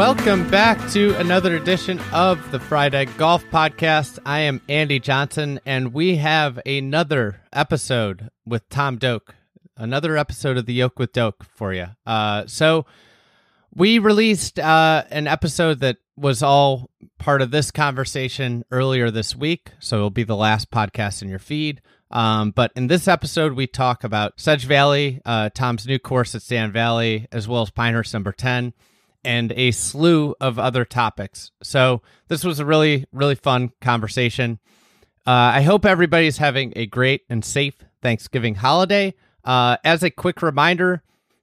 Welcome back to another edition of the Fried Egg Golf Podcast. I am Andy Johnson, and we have another episode with Tom Doak. Another episode of the Yolk with Doak for you. Uh, so, we released uh, an episode that was all part of this conversation earlier this week. So, it'll be the last podcast in your feed. Um, but in this episode, we talk about Sedge Valley, uh, Tom's new course at Sand Valley, as well as Pinehurst number 10 and a slew of other topics. So this was a really, really fun conversation. Uh, I hope everybody's having a great and safe Thanksgiving holiday. Uh, as a quick reminder,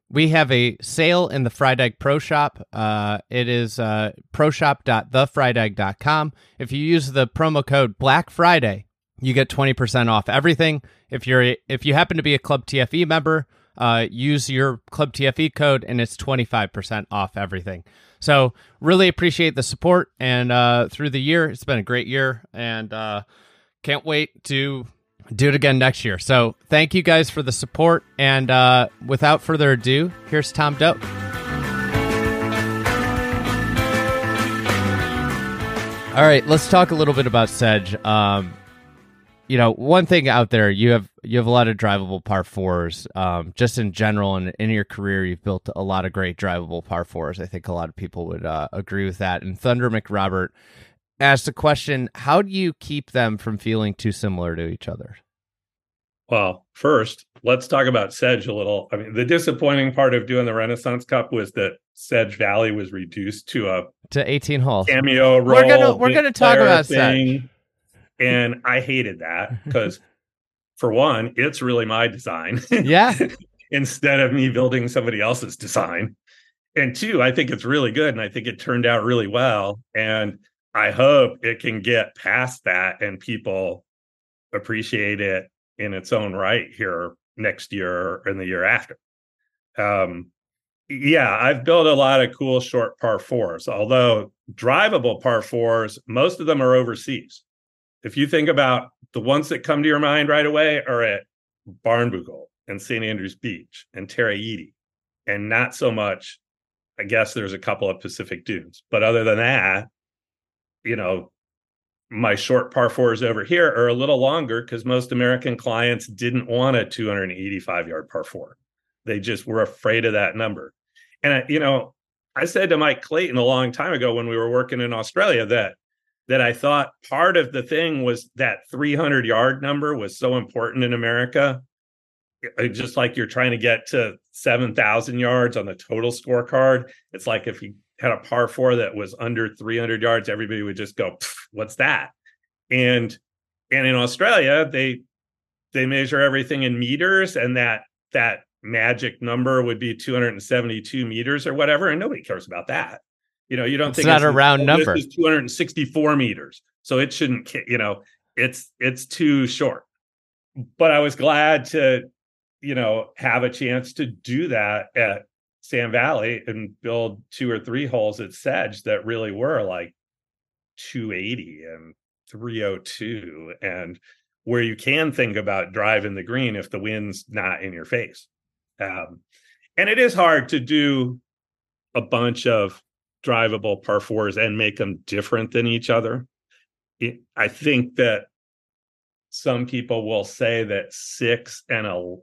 we have a sale in the Fried Egg Pro Shop. Uh, it is uh, proshop.thefriedegg.com. If you use the promo code Black Friday, you get 20% off everything. If you're a, if you happen to be a Club TFE member, uh, use your Club TFE code and it's 25% off everything. So, really appreciate the support. And uh, through the year, it's been a great year and uh, can't wait to do it again next year. So, thank you guys for the support. And uh, without further ado, here's Tom Doak. All right, let's talk a little bit about Sedge. Um, you know, one thing out there, you have you have a lot of drivable par fours. Um, just in general, and in your career, you've built a lot of great drivable par fours. I think a lot of people would uh, agree with that. And Thunder McRobert asked the question: How do you keep them from feeling too similar to each other? Well, first, let's talk about Sedge a little. I mean, the disappointing part of doing the Renaissance Cup was that Sedge Valley was reduced to a to 18 holes cameo role. We're gonna we're gonna talk about Sedge and I hated that because, for one, it's really my design. Yeah. Instead of me building somebody else's design. And two, I think it's really good. And I think it turned out really well. And I hope it can get past that and people appreciate it in its own right here next year and the year after. Um, yeah, I've built a lot of cool short par fours, although drivable par fours, most of them are overseas if you think about the ones that come to your mind right away are at Barnbougle and St. Andrews Beach and Tara-Iti, and not so much. I guess there's a couple of Pacific Dunes, but other than that, you know, my short par fours over here are a little longer because most American clients didn't want a 285 yard par four. They just were afraid of that number. And, you know, I said to Mike Clayton a long time ago when we were working in Australia that that I thought part of the thing was that 300 yard number was so important in America. Just like you're trying to get to 7,000 yards on the total scorecard. It's like if you had a par four that was under 300 yards, everybody would just go, "What's that?" And and in Australia, they they measure everything in meters, and that that magic number would be 272 meters or whatever, and nobody cares about that. You know, you don't it's think not it's, a round number. This is 264 meters, so it shouldn't. You know, it's it's too short. But I was glad to, you know, have a chance to do that at Sand Valley and build two or three holes at Sedge that really were like 280 and 302 and where you can think about driving the green if the wind's not in your face. Um, and it is hard to do a bunch of drivable par fours and make them different than each other. It, I think that some people will say that six and a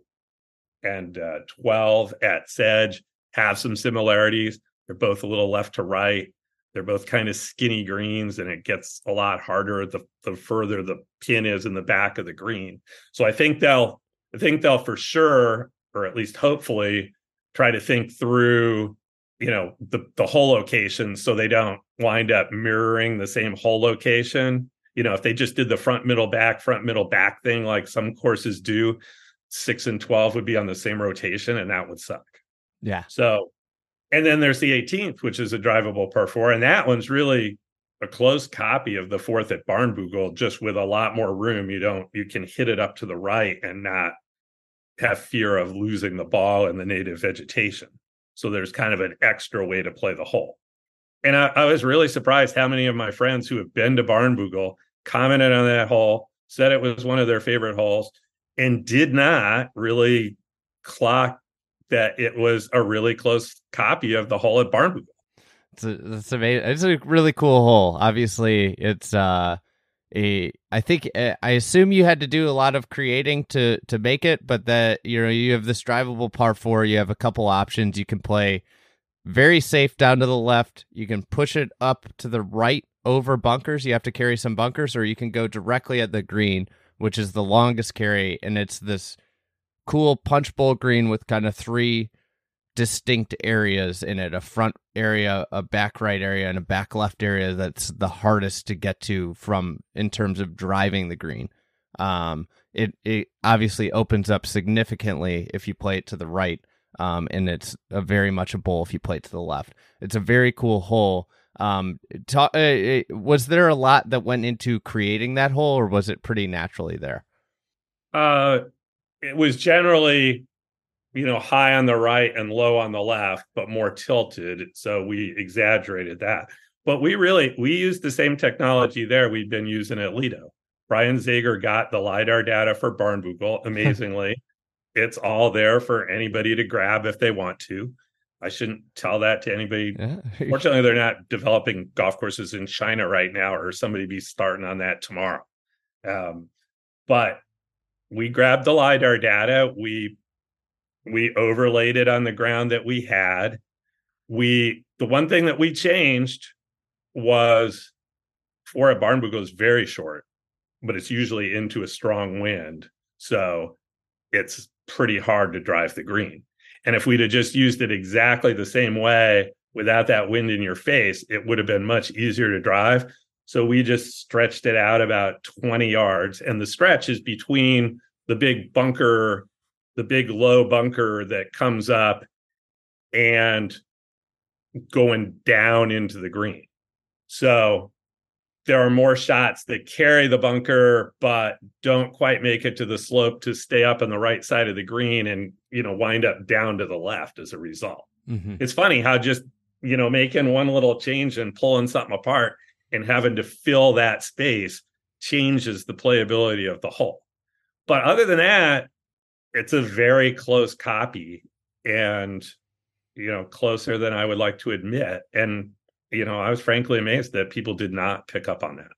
and uh, twelve at Sedge have some similarities. They're both a little left to right. They're both kind of skinny greens, and it gets a lot harder the the further the pin is in the back of the green. So I think they'll I think they'll for sure, or at least hopefully, try to think through you know the the hole location so they don't wind up mirroring the same hole location you know if they just did the front middle back front middle back thing like some courses do six and 12 would be on the same rotation and that would suck. Yeah. So, and then there's the 18th, which is a drivable par four. And that one's really a close copy of the fourth at Barnbougle, just with a lot more room. You don't, you can hit it up to the right and not have fear of losing the ball in the native vegetation. So there's kind of an extra way to play the hole. And I, I was really surprised how many of my friends who have been to Barnbougle commented on that hole, said it was one of their favorite holes, and did not really clock that it was a really close copy of the hole at Barnbougle. It's a, it's amazing. It's a really cool hole. Obviously, it's uh a. I think uh, I assume you had to do a lot of creating to to make it, but that you know you have this drivable par four. You have a couple options. You can play very safe down to the left. You can push it up to the right over bunkers. You have to carry some bunkers, or you can go directly at the green, which is the longest carry, and it's this cool punch bowl green with kind of three distinct areas in it a front area a back right area and a back left area that's the hardest to get to from in terms of driving the green. Um it it obviously opens up significantly if you play it to the right um and it's a very much a bowl if you play it to the left. It's a very cool hole. Um ta- uh, was there a lot that went into creating that hole or was it pretty naturally there? Uh it was generally you know high on the right and low on the left but more tilted. So we exaggerated that. But we really we used the same technology there we've been using at lido. Brian zager got the lidar data for barnbougle amazingly. It's all there for anybody to grab if they want to. I shouldn't tell that to anybody. Yeah. fortunately they're not developing golf courses in china right now or somebody be starting on that tomorrow. Um, but we grabbed the lidar data. We we overlaid it on the ground that we had. We the one thing that we changed was for a barnbougle goes very short but it's usually into a strong wind. So it's pretty hard to drive the green. And if we'd have just used it exactly the same way without that wind in your face it would have been much easier to drive. So we just stretched it out about 20 yards and the stretch is between the big bunker the big low bunker that comes up and going down into the green. So there are more shots that carry the bunker but don't quite make it to the slope to stay up on the right side of the green and you know wind up down to the left as a result. Mm-hmm. It's funny how just you know making one little change and pulling something apart and having to fill that space changes the playability of the hole. But other than that, it's a very close copy and you know closer than i would like to admit. And you know i was frankly amazed that people did not pick up on that.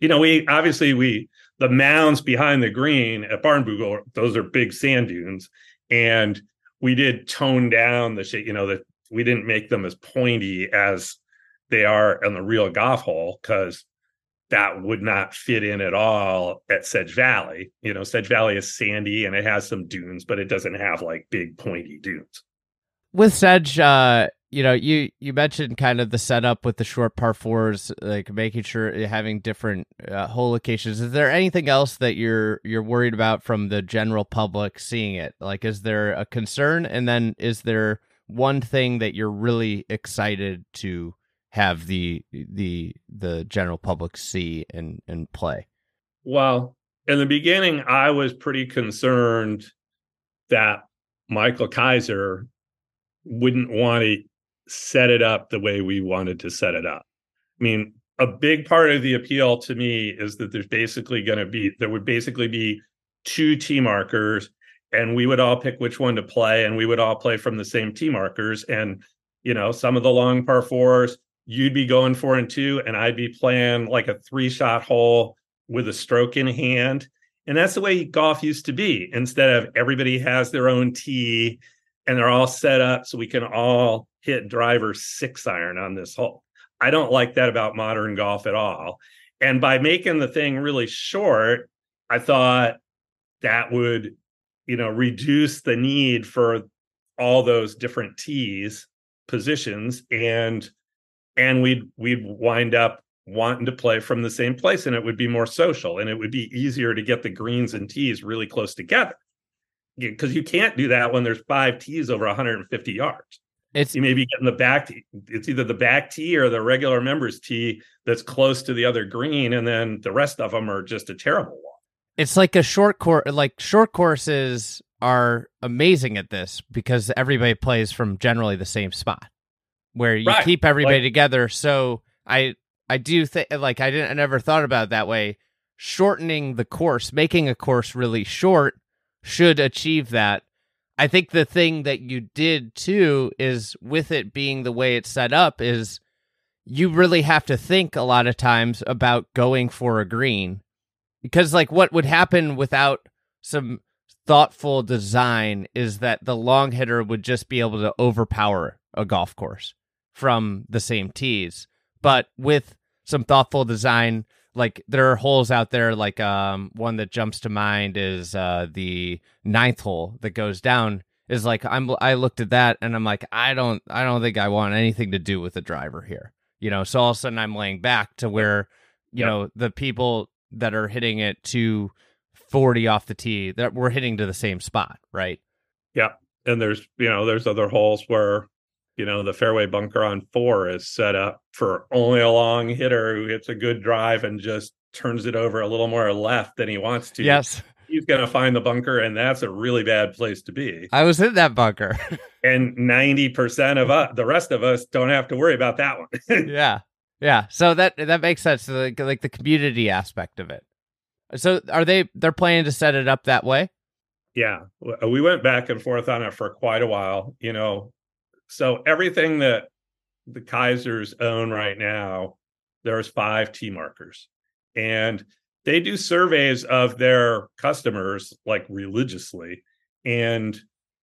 You know we obviously we the mounds behind the green at barnbougle those are big sand dunes. And we did tone down the shape you know that we didn't make them as pointy as they are on the real golf hole because that would not fit in at all at Sedge Valley. You know, Sedge Valley is sandy and it has some dunes, but it doesn't have like big pointy dunes. With Sedge, uh, you know, you you mentioned kind of the setup with the short par fours, like making sure having different uh, hole locations. Is there anything else that you're you're worried about from the general public seeing it? Like, is there a concern? And then is there one thing that you're really excited to have the the the general public see and and play? Well, in the beginning, I was pretty concerned that Michael Kaiser wouldn't want to set it up the way we wanted to set it up. I mean, a big part of the appeal to me is that there's basically going to be there would basically be two tee markers and we would all pick which one to play and we would all play from the same tee markers and you know some of the long par fours you'd be going four and two, and I'd be playing like a three shot hole with a stroke in hand. And that's the way golf used to be. Instead of everybody has their own tee and they're all set up so we can all hit driver six iron on this hole. I don't like that about modern golf at all. And by making the thing really short, I thought that would, you know, reduce the need for all those different tees positions and and we'd we'd wind up wanting to play from the same place and it would be more social and it would be easier to get the greens and tees really close together because you can't do that when there's five tees over 150 yards. It's You may be getting the back tee. It's either the back tee or the regular members tee that's close to the other green, and then the rest of them are just a terrible walk. it's like a short course like short courses are amazing at this because everybody plays from generally the same spot where you Right. keep everybody Like- together. So i i do think like i didn't i never thought about it that way. Shortening the course making a course really short should achieve that. I think the thing that you did too is with it being the way it's set up is you really have to think a lot of times about going for a green. Because like what would happen without some thoughtful design is that the long hitter would just be able to overpower a golf course from the same tees but with some thoughtful design like there are holes out there like um one that jumps to mind is uh the ninth hole that goes down is like i'm i looked at that and i'm like i don't i don't think i want anything to do with the driver here you know so all of a sudden i'm laying back to where you Yep. know the people that are hitting it to 40 off the tee that we're hitting to the same spot right Yeah. And there's you know there's other holes where you know the fairway bunker on four is set up for only a long hitter who hits a good drive and just turns it over a little more left than he wants to. yes he's going to find the bunker, and that's a really bad place to be. i was in that bunker And ninety percent of us, the rest of us, don't have to worry about that one. yeah yeah so that that makes sense so like, like the community aspect of it so are they they're planning to set it up that way yeah, we went back and forth on it for quite a while. You know, so everything that the Kaisers own right now, there's five tee markers, and they do surveys of their customers like religiously, and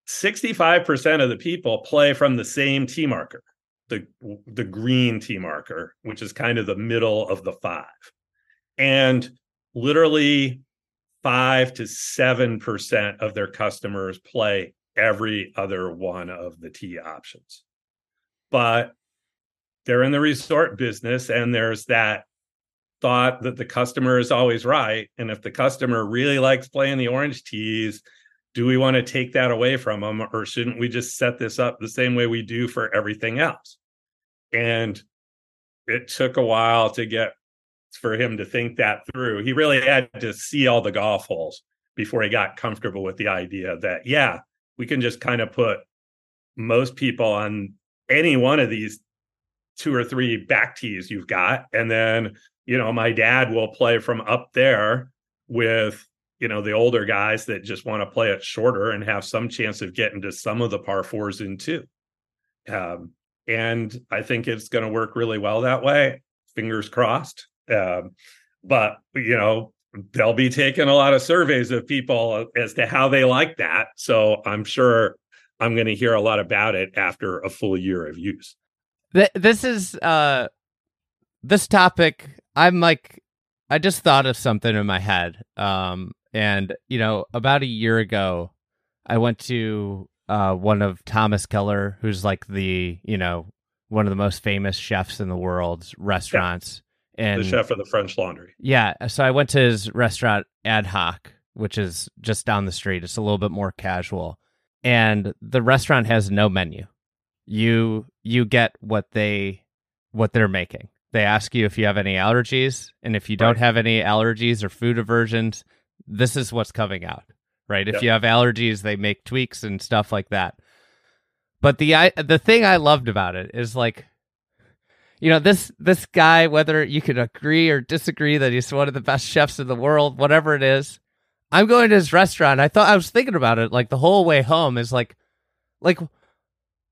65% of the people play from the same tee marker, the the green tee marker, which is kind of the middle of the five. And literally five to seven percent of their customers play every other one of the tee options. But they're in the resort business, and there's that thought that the customer is always right. And if the customer really likes playing the orange tees, do we want to take that away from them, or shouldn't we just set this up the same way we do for everything else? And it took a while to get for him to think that through. He really had to see all the golf holes before he got comfortable with the idea that, yeah, we can just kind of put most people on any one of these two or three back tees you've got. And then, you know, my dad will play from up there with, you know, the older guys that just want to play it shorter and have some chance of getting to some of the par fours in two. Um, and I think it's going to work really well that way. Fingers crossed. Um, but you know, they'll be taking a lot of surveys of people as to how they like that. So I'm sure I'm going to hear a lot about it after a full year of use. Th- this is uh this topic i'm like i just thought of something in my head um and you know about a year ago i went to uh one of thomas keller who's like the you know one of the most famous chefs in the world's restaurants and the chef of the French Laundry. yeah so i went to his restaurant ad hoc which is just down the street. It's a little bit more casual. And the restaurant has no menu. You you get what they what they're making. They ask you if you have any allergies and if you don't have any allergies or food aversions this is what's coming out right? If Yep. you have allergies they make tweaks and stuff like that. But the I, the thing i loved about it is like you know this this guy whether you could agree or disagree that he's one of the best chefs in the world whatever it is i'm going to his restaurant i thought i was thinking about it like the whole way home is like like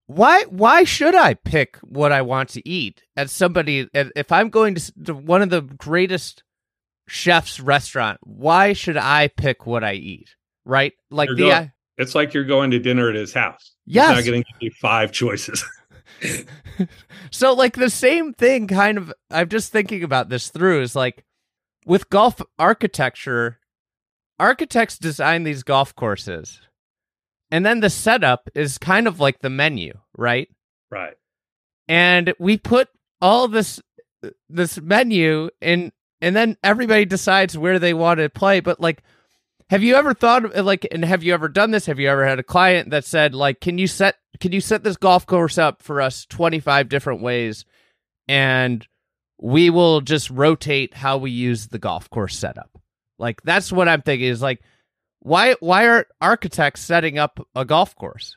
why why should i pick what i want to eat at somebody if i'm going to, to one of the greatest chef's restaurant why should i pick what i eat right like You're the going- I- It's like you're going to dinner at his house. Yes. He's not going to give you five choices. so like the same thing kind of i'm just thinking about this through is like with golf architecture architects design these golf courses. And then the setup is kind of like the menu right? Right. and we put all this this menu in and then everybody decides where they want to play. But like Have you ever thought like and have you ever done this? Have you ever had a client that said like can you set can you set this golf course up for us 25 different ways and we will just rotate how we use the golf course setup. Like that's what I'm thinking is like why why are architects setting up a golf course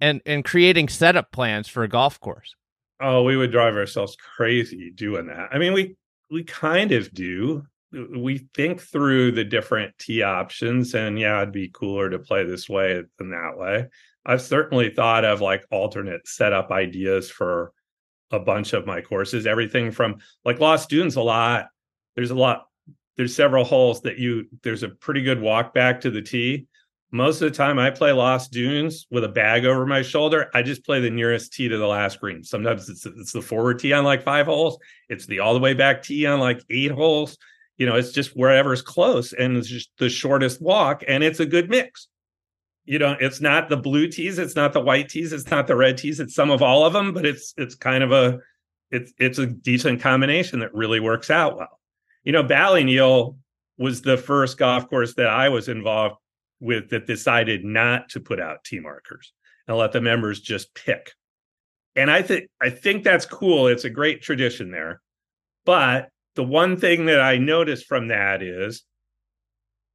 and and creating setup plans for a golf course? Oh, we would drive ourselves crazy doing that. I mean, we we kind of do we think through the different tee options and yeah it'd be cooler to play this way than that way. I've certainly thought of like alternate setup ideas for a bunch of my courses everything from like lost dunes a lot. There's a lot there's several holes that you there's a pretty good walk back to the tee. Most of the time i play lost dunes with a bag over my shoulder. I just play the nearest tee to the last green. Sometimes it's it's the forward tee on like five holes. It's the all the way back tee on like eight holes you know it's just wherever's close and it's just the shortest walk and it's a good mix. You know it's not the blue tees it's not the white tees it's not the red tees it's some of all of them but it's it's kind of a it's it's a decent combination that really works out well. You know ballyneal was the first golf course that i was involved with that decided not to put out tee markers and let the members just pick. And i think i think that's cool it's a great tradition there but the one thing that I noticed from that is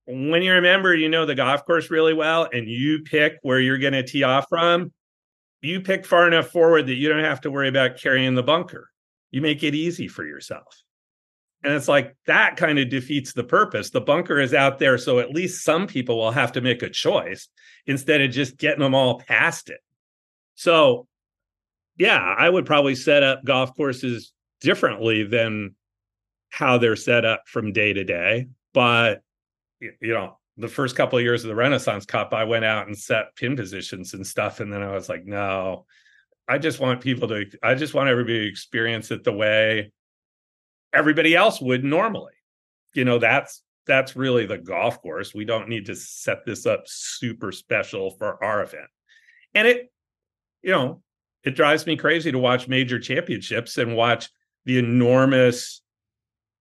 when you remember you know the golf course really well and you pick where you're going to tee off from, you pick far enough forward that you don't have to worry about carrying the bunker. You make it easy for yourself. And it's like that kind of defeats the purpose. The bunker is out there, so at least some people will have to make a choice instead of just getting them all past it. So, yeah, I would probably set up golf courses differently than how they're set up from day to day. But you know, the first couple of years of the Renaissance Cup, I went out and set pin positions and stuff, and then I was like, no, I just want people to, I just want everybody to experience it the way everybody else would normally. You know, that's that's really the golf course. We don't need to set this up super special for our event. And it, you know, it drives me crazy to watch major championships and watch the enormous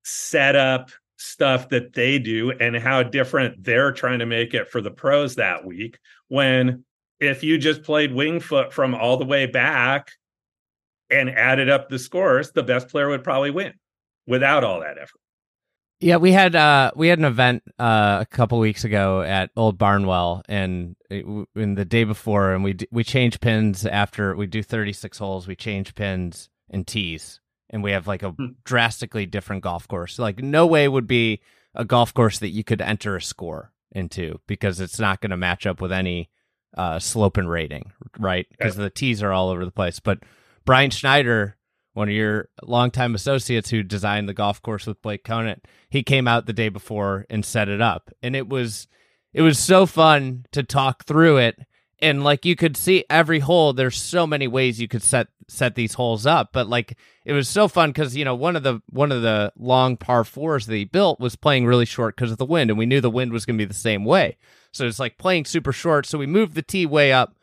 setup stuff that they do and how different they're trying to make it for the pros that week when if you just played Winged Foot from all the way back and added up the scores the best player would probably win without all that effort. Yeah we had uh we had an event uh a couple weeks ago at old barnwell and in the day before and we we change pins after we do 36 holes we change pins and tees and we have like a hmm. drastically different golf course. Like no way would be a golf course that you could enter a score into because it's not going to match up with any uh, slope and rating, right? Because the tees are all over the place. But Brian Schneider, one of your longtime associates who designed the golf course with Blake Conant, he came out the day before and set it up, and it was it was so fun to talk through it and like you could see every hole there's so many ways you could set set these holes up but like it was so fun because you know one of the one of the long par fours that he built was playing really short because of the wind and we knew the wind was going to be the same way. So it's like playing super short so we moved the tee way up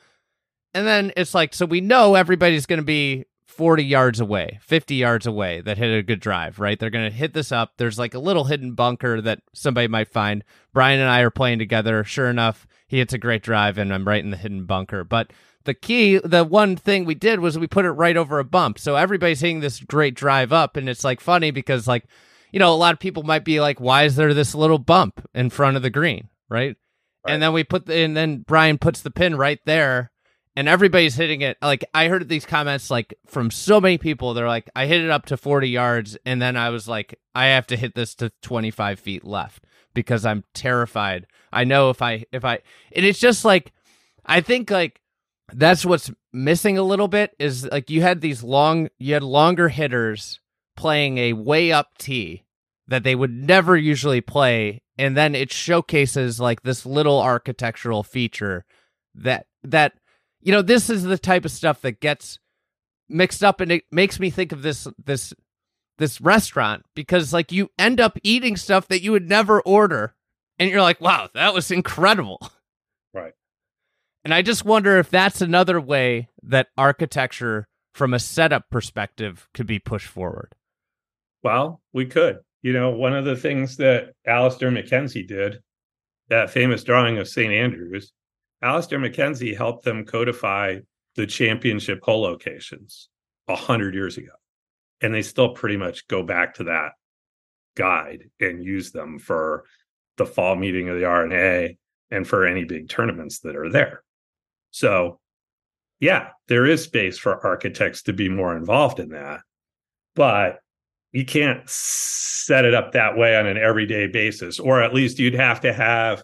and then it's like so we know everybody's going to be 40 yards away 50 yards away that hit a good drive right they're going to hit this up there's like a little hidden bunker that somebody might find brian and i are playing together sure enough he hits a great drive, and I'm right in the hidden bunker. But the key, the one thing we did was we put it right over a bump. So everybody's hitting this great drive up, and it's like funny because, like, you know, a lot of people might be like, why is there this little bump in front of the green? Right. right. And then we put the, and then Brian puts the pin right there and everybody's hitting it. Like I heard these comments like from so many people. They're like, I hit it up to 40 yards. And then I was like, I have to hit this to 25 feet left because I'm terrified. I know if I if I and it's just like I think like that's what's missing a little bit is like you had these long you had longer hitters playing a way up tee that they would never usually play and then it showcases like this little architectural feature that that you know this is the type of stuff that gets mixed up and it makes me think of this this this restaurant because like you end up eating stuff that you would never order and you're like wow that was incredible. Right. And i just wonder if that's another way that architecture from a setup perspective could be pushed forward. Well we could. You know one of the things that Alister McKenzie did that famous drawing of St. Andrews, Alister McKenzie helped them codify the championship hole locations a hundred years ago. And they still pretty much go back to that guide and use them for the fall meeting of the R&A and for any big tournaments that are there. So, yeah, there is space for architects to be more involved in that. But you can't set it up that way on an everyday basis, or at least you'd have to have,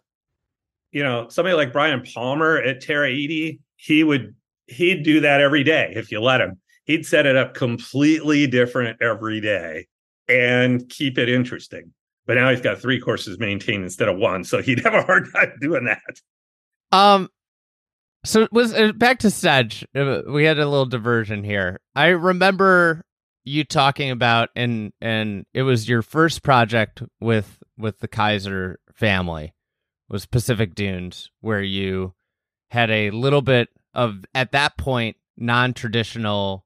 you know, somebody like Brian Palmer at Tara Iti, he would he'd do that every day if you let him. He'd set it up completely different every day and keep it interesting. But now he's got three courses maintained instead of one, so he'd have a hard time doing that. Um, so was uh, back to Sedge. Uh, we had a little diversion here. I remember you talking about and and it was your first project with with the Kaiser family was Pacific Dunes, where you had a little bit of at that point non-traditional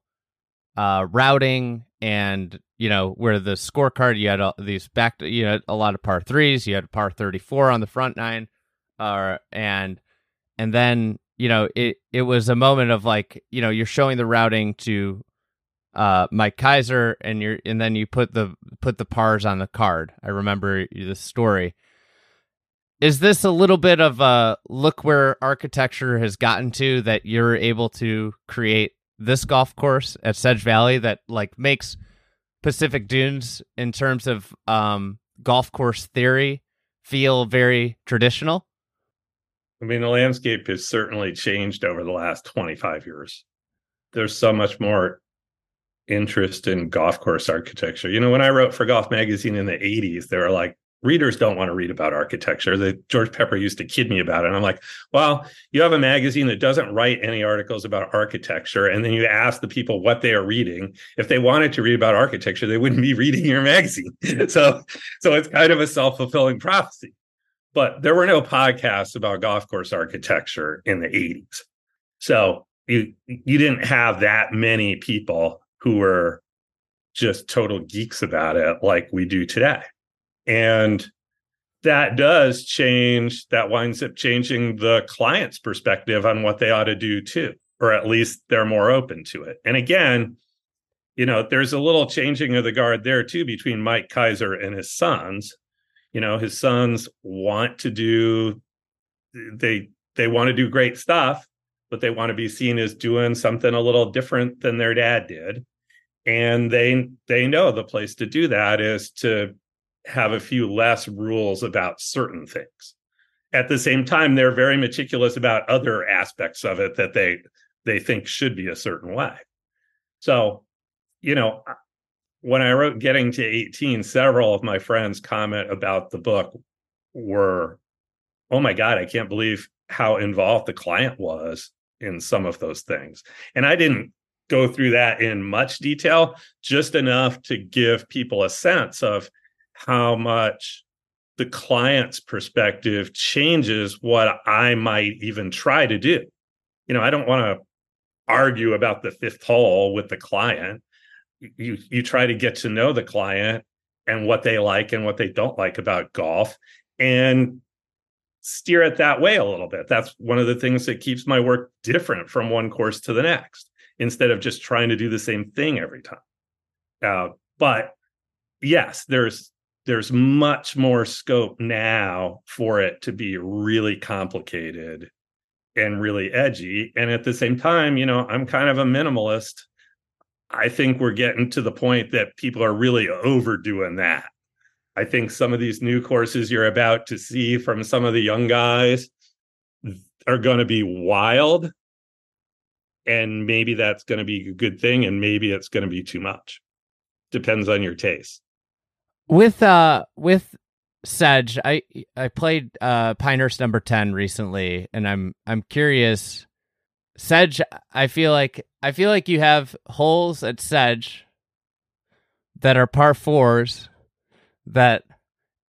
uh, routing and you know where the scorecard you had all these back you had a lot of par threes you had par 34 on the front nine uh, and and then you know it it was a moment of like you know you're showing the routing to uh Mike Kaiser and you're and then you put the put the pars on the card. I remember the story is this a little bit of a look where architecture has gotten to that you're able to create this golf course at Sedge Valley that like makes Pacific Dunes in terms of um, golf course theory feel very traditional? I mean, the landscape has certainly changed over the last 25 years. There's so much more interest in golf course architecture. You know, when I wrote for Golf Magazine in the 80s, there were like readers don't want to read about architecture. The George Peper used to kid me about it. And I'm like, well, you have a magazine that doesn't write any articles about architecture. And then you ask the people what they are reading. If they wanted to read about architecture, they wouldn't be reading your magazine. so, so it's kind of a self-fulfilling prophecy. But there were no podcasts about golf course architecture in the 80s. So you you didn't have that many people who were just total geeks about it like we do today. And that does change, that winds up changing the client's perspective on what they ought to do too, or at least they're more open to it. And again, you know, there's a little changing of the guard there too between Mike Kaiser and his sons. You know, his sons want to do they they want to do great stuff, but they want to be seen as doing something a little different than their dad did. And they they know the place to do that is to have a few less rules about certain things. At the same time, they're very meticulous about other aspects of it that they they think should be a certain way. So, you know, when I wrote Getting to 18, several of my friends comment about the book were, oh my God, I can't believe how involved the client was in some of those things. And I didn't go through that in much detail, just enough to give people a sense of how much the client's perspective changes what I might even try to do. You know, I don't want to argue about the fifth hole with the client. You you try to get to know the client and what they like and what they don't like about golf and steer it that way a little bit. That's one of the things that keeps my work different from one course to the next instead of just trying to do the same thing every time. Uh, but yes, there's there's much more scope now for it to be really complicated and really edgy. And at the same time, you know, I'm kind of a minimalist. I think we're getting to the point that people are really overdoing that. I think some of these new courses you're about to see from some of the young guys are going to be wild. And maybe that's going to be a good thing. And maybe it's going to be too much. Depends on your taste with uh with Sedge, I I played uh Pinehurst number 10 recently and I'm I'm curious Sedge I feel like I feel like you have holes at Sedge that are par 4s that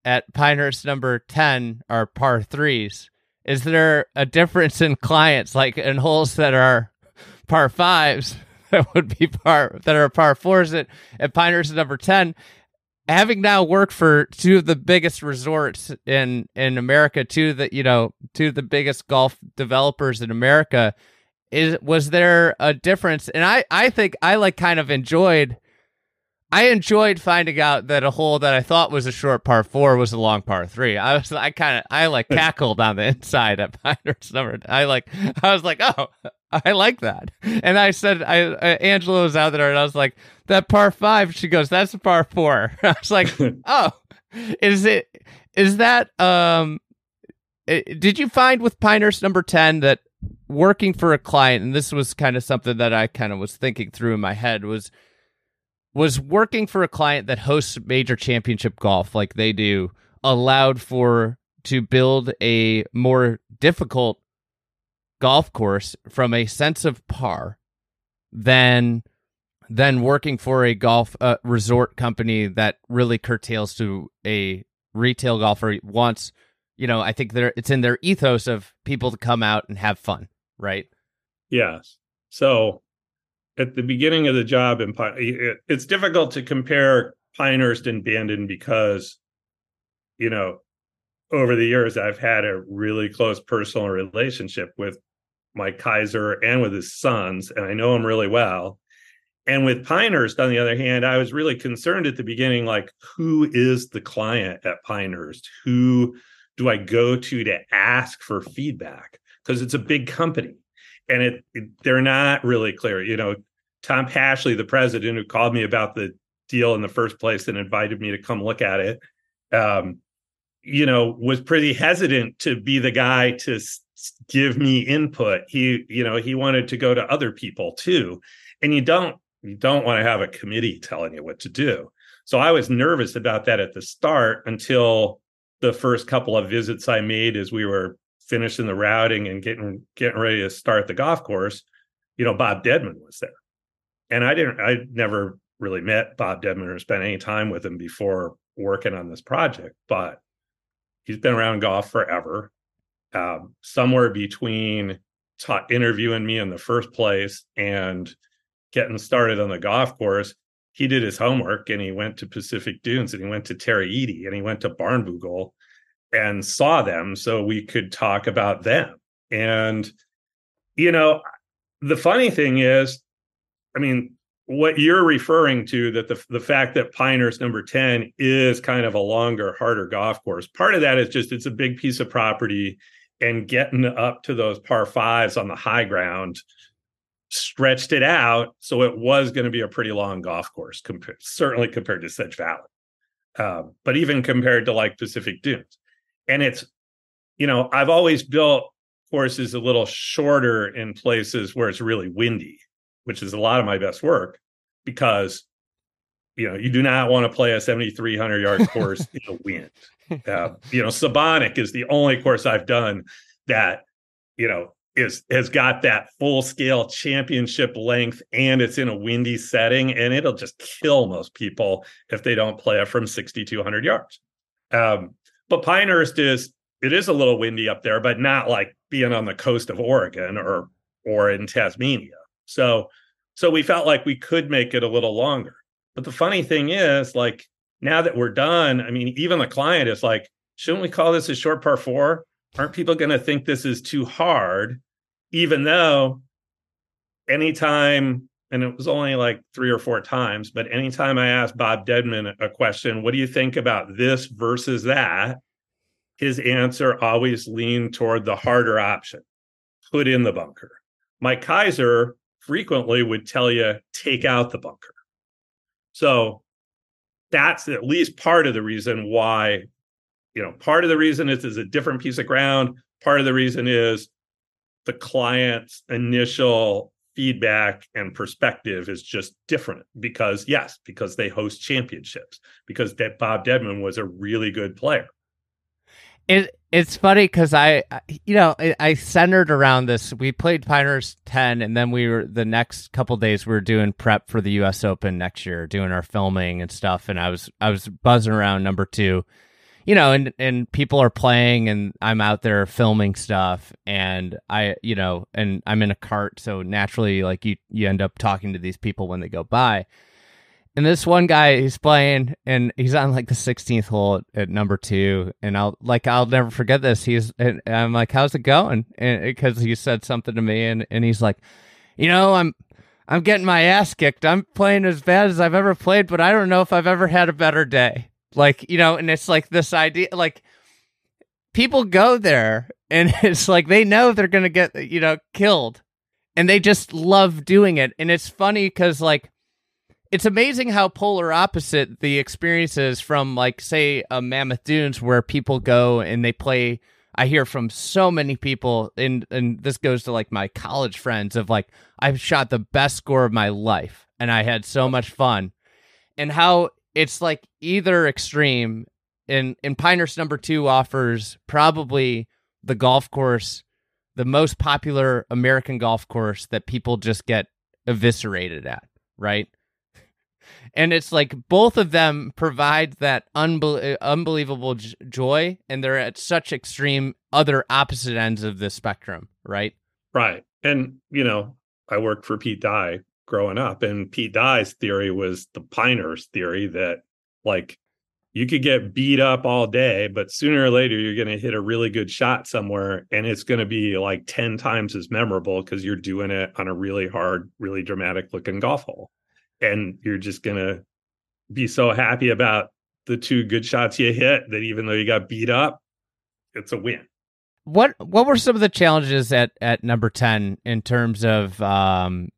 at Pinehurst number 10 are par 3s. Is there a difference in clients like in holes that are par 5s that would be par that are par 4s at, at Pinehurst number 10 having now worked for two of the biggest resorts in in America, two of the you know two of the biggest golf developers in America, is was there a difference? And I I think I like kind of enjoyed. I enjoyed finding out that a hole that I thought was a short par four was a long par three. I was, I kind of, I like cackled on the inside at Pinehurst number. I like, I was like, oh, I like that. And I said, I uh, Angela was out there, and I was like, that par five. She goes, that's a par four. I was like, oh, is it? Is that? Um, it, did you find with Pinehurst number ten that working for a client, and this was kind of something that I kind of was thinking through in my head was was working for a client that hosts major championship golf like they do allowed for to build a more difficult golf course from a sense of par than than working for a golf uh, resort company that really curtails to a retail golfer. Wants you know i think they it's in their ethos of people to come out and have fun right? Yes. So at the beginning of the job in it's difficult to compare pinehurst and bandon because you know over the years i've had a really close personal relationship with Mike Kaiser and with his sons, and I know him really well. And with Pinehurst, on the other hand, I was really concerned at the beginning, like, who is the client at Pinehurst? Who do I go to to ask for feedback? Because it's a big company and it, it, they're not really clear. You know, Tom Pashley, the president who called me about the deal in the first place and invited me to come look at it, um, you know, was pretty hesitant to be the guy to give me input. He, you know, he wanted to go to other people too. And you don't you don't want to have a committee telling you what to do. So I was nervous about that at the start until the first couple of visits I made as we were finishing the routing and getting getting ready to start the golf course. You know, Bob Dedman was there. And I didn't I never really met Bob Dedman or spent any time with him before working on this project, but he's been around golf forever um, somewhere between ta- interviewing me in the first place and getting started on the golf course, he did his homework and he went to Pacific Dunes and he went to Tara Iti and he went to Barnbougle and saw them so we could talk about them. And, you know, the funny thing is, I mean, what you're referring to that the the fact that Pinehurst number 10 is kind of a longer, harder golf course. Part of that is just it's a big piece of property and getting up to those par fives on the high ground stretched it out so it was going to be a pretty long golf course certainly compared to sedge valley um, but even compared to like pacific dunes and it's you know i've always built courses a little shorter in places where it's really windy which is a lot of my best work because you know you do not want to play a 7300 yard course in the wind. Uh, you know, Sebonack is the only course I've done that, you know, is has got that full scale championship length and it's in a windy setting and it'll just kill most people if they don't play it from 6200 yards. Um, but pinehurst is it is a little windy up there but not like being on the coast of oregon or or in tasmania so so we felt like we could make it a little longer but the funny thing is like now that we're done, I mean, even the client is like, shouldn't we call this a short par four? Aren't people going to think this is too hard? Even though anytime, and it was only like three or four times, but anytime I asked Bob Dedman a question, what do you think about this versus that? His answer always leaned toward the harder option put in the bunker. Mike Kaiser frequently would tell you, take out the bunker. So that's at least part of the reason why you know part of the reason is is a different piece of ground part of the reason is the client's initial feedback and perspective is just different because yes because they host championships because bob dedman was a really good player it it's funny because I, you know, I, centered around this. We played Pinehurst ten, and then we were the next couple days we were doing prep for the U.S. Open next year, doing our filming and stuff. And I was I was buzzing around number two, you know, and and people are playing, and I'm out there filming stuff, and I, you know, and I'm in a cart, so naturally, like you you end up talking to these people when they go by. And this one guy, he's playing, and he's on like the 16th hole at, at number two. And I'll like, I'll never forget this. He's, and I'm like, "How's it going?" And because he said something to me, and and he's like, "You know, I'm, I'm getting my ass kicked. I'm playing as bad as I've ever played, but I don't know if I've ever had a better day." Like, you know, and it's like this idea, like people go there, and it's like they know they're gonna get, you know, killed, and they just love doing it. And it's funny because like it's amazing how polar opposite the experiences from like say a mammoth dunes where people go and they play i hear from so many people and and this goes to like my college friends of like i've shot the best score of my life and i had so much fun and how it's like either extreme and and pinehurst number two offers probably the golf course the most popular american golf course that people just get eviscerated at right? And it's like both of them provide that unbe- unbelievable j- joy and they're at such extreme other opposite ends of the spectrum right? Right. And you know i worked for pete dye growing up and pete dye's theory was the Piner's theory that like you could get beat up all day but sooner or later you're going to hit a really good shot somewhere and it's going to be like 10 times as memorable because you're doing it on a really hard really dramatic looking golf hole and you're just gonna be so happy about the two good shots you hit that even though you got beat up, it's a win. What what were some of the challenges at at number ten in terms of um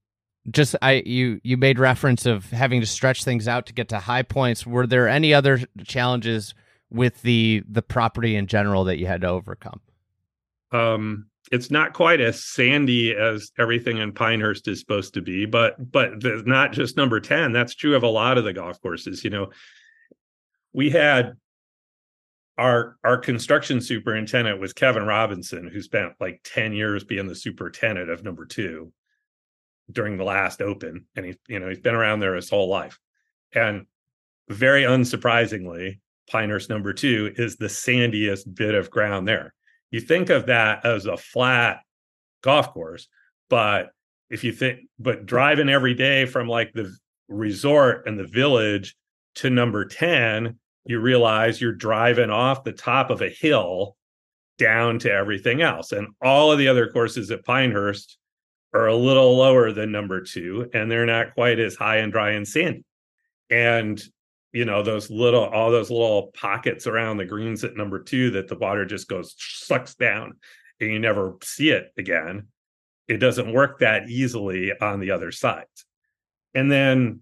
just I you you made reference of having to stretch things out to get to high points. Were there any other challenges with the the property in general that you had to overcome? Um it's not quite as sandy as everything in Pinehurst is supposed to be, but but the, not just number 10. That's true of a lot of the golf courses. You know, we had our our construction superintendent was Kevin Robinson, who spent like 10 years being the superintendent of number two during the last open. And he, you know, he's been around there his whole life. And very unsurprisingly, Pinehurst number two is the sandiest bit of ground there you think of that as a flat golf course, but if you think, but driving every day from like the resort and the village to number 10, you realize you're driving off the top of a hill down to everything else. And all of the other courses at Pinehurst are a little lower than number two, and they're not quite as high and dry and sandy. And you know those little all those little pockets around the greens at number two that the water just goes sucks down and you never see it again it doesn't work that easily on the other side and then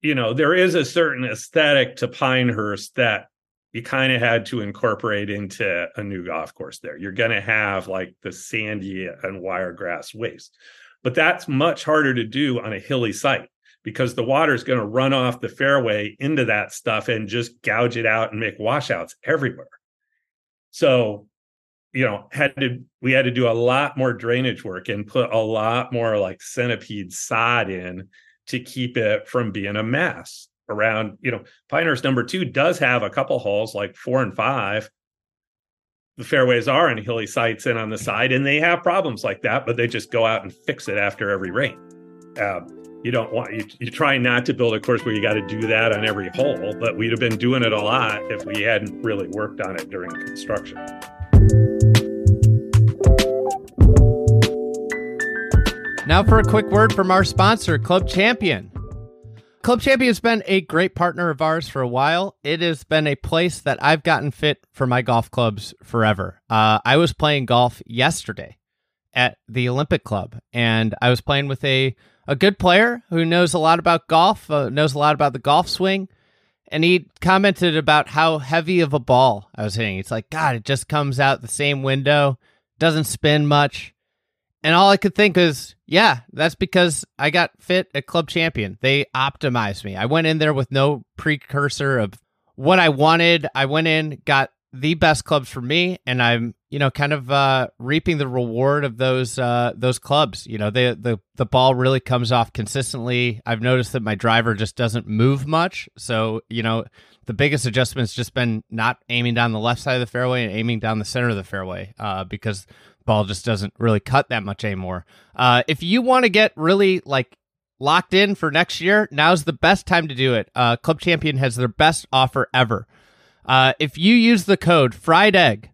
you know there is a certain aesthetic to pinehurst that you kind of had to incorporate into a new golf course there you're going to have like the sandy and wiregrass waste but that's much harder to do on a hilly site because the water is going to run off the fairway into that stuff and just gouge it out and make washouts everywhere. So, you know, had to we had to do a lot more drainage work and put a lot more like centipede sod in to keep it from being a mess around, you know, Pinehurst number 2 does have a couple holes like 4 and 5 the fairways are on hilly sites and on the side, and they have problems like that, but they just go out and fix it after every rain. Uh, you don't want you, you try not to build a course where you got to do that on every hole but we'd have been doing it a lot if we hadn't really worked on it during construction. Now for a quick word from our sponsor club champion club champion has been a great partner of ours for a while it has been a place that i've gotten fit for my golf clubs forever uh, i was playing golf yesterday at the olympic club and i was playing with a a good player who knows a lot about golf, uh, knows a lot about the golf swing. And he commented about how heavy of a ball I was hitting. It's like, God, it just comes out the same window, doesn't spin much. And all I could think is, yeah, that's because I got fit at Club Champion. They optimized me. I went in there with no precursor of what I wanted. I went in, got the best clubs for me, and I'm you know kind of uh, reaping the reward of those uh, those clubs. You know, the the the ball really comes off consistently. I've noticed that my driver just doesn't move much, so you know the biggest adjustment's just been not aiming down the left side of the fairway and aiming down the center of the fairway uh, because ball just doesn't really cut that much anymore. Uh, if you want to get really like locked in for next year, now's the best time to do it. Uh, Club Champion has their best offer ever. Uh, if you use the code Fried Egg,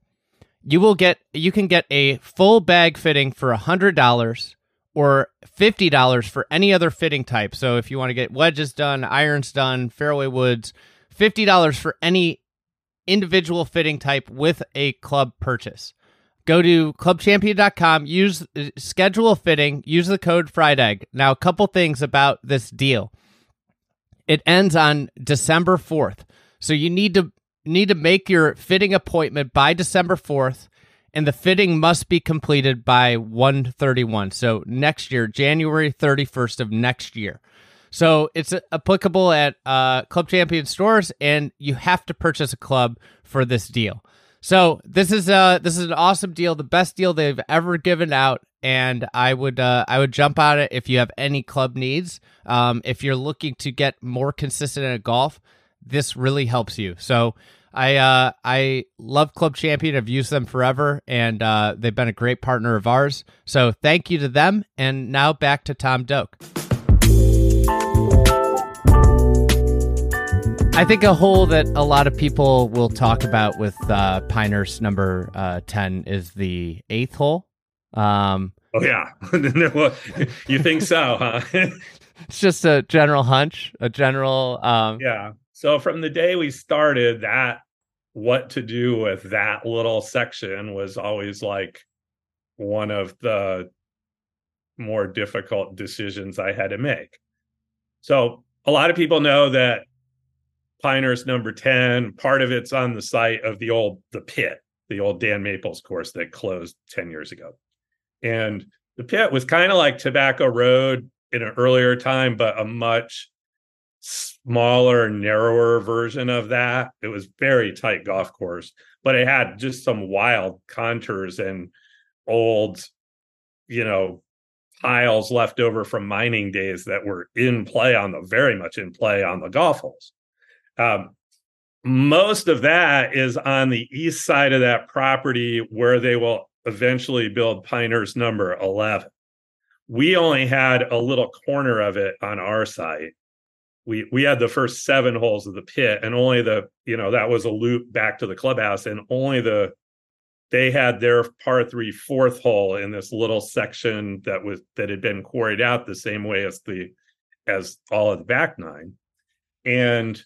you will get you can get a full bag fitting for a hundred dollars or fifty dollars for any other fitting type. So if you want to get wedges done, irons done, fairway woods, fifty dollars for any individual fitting type with a club purchase. Go to clubchampion.com, use schedule a fitting, use the code Fried Egg. Now, a couple things about this deal. It ends on December 4th. So you need to need to make your fitting appointment by December 4th and the fitting must be completed by 131. So next year, January 31st of next year. So it's applicable at uh, Club Champion stores, and you have to purchase a club for this deal. So this is uh this is an awesome deal, the best deal they've ever given out, and I would uh, I would jump on it if you have any club needs. Um, if you're looking to get more consistent at golf, this really helps you. So I uh, I love Club Champion. I've used them forever, and uh, they've been a great partner of ours. So thank you to them. And now back to Tom Doak. I think a hole that a lot of people will talk about with uh, Pinehurst number uh, 10 is the eighth hole. Um, oh, yeah. you think so, huh? it's just a general hunch, a general. Um, yeah. So from the day we started, that what to do with that little section was always like one of the more difficult decisions I had to make. So a lot of people know that Pinehurst number 10. Part of it's on the site of the old the pit, the old Dan Maples course that closed 10 years ago. And the pit was kind of like Tobacco Road in an earlier time, but a much smaller, narrower version of that. It was very tight golf course, but it had just some wild contours and old, you know, tiles left over from mining days that were in play on the very much in play on the golf holes. Um, most of that is on the east side of that property where they will eventually build Pinehurst number 11. We only had a little corner of it on our site. We we had the first seven holes of the pit, and only the you know that was a loop back to the clubhouse, and only the they had their par three fourth hole in this little section that was that had been quarried out the same way as the as all of the back nine, and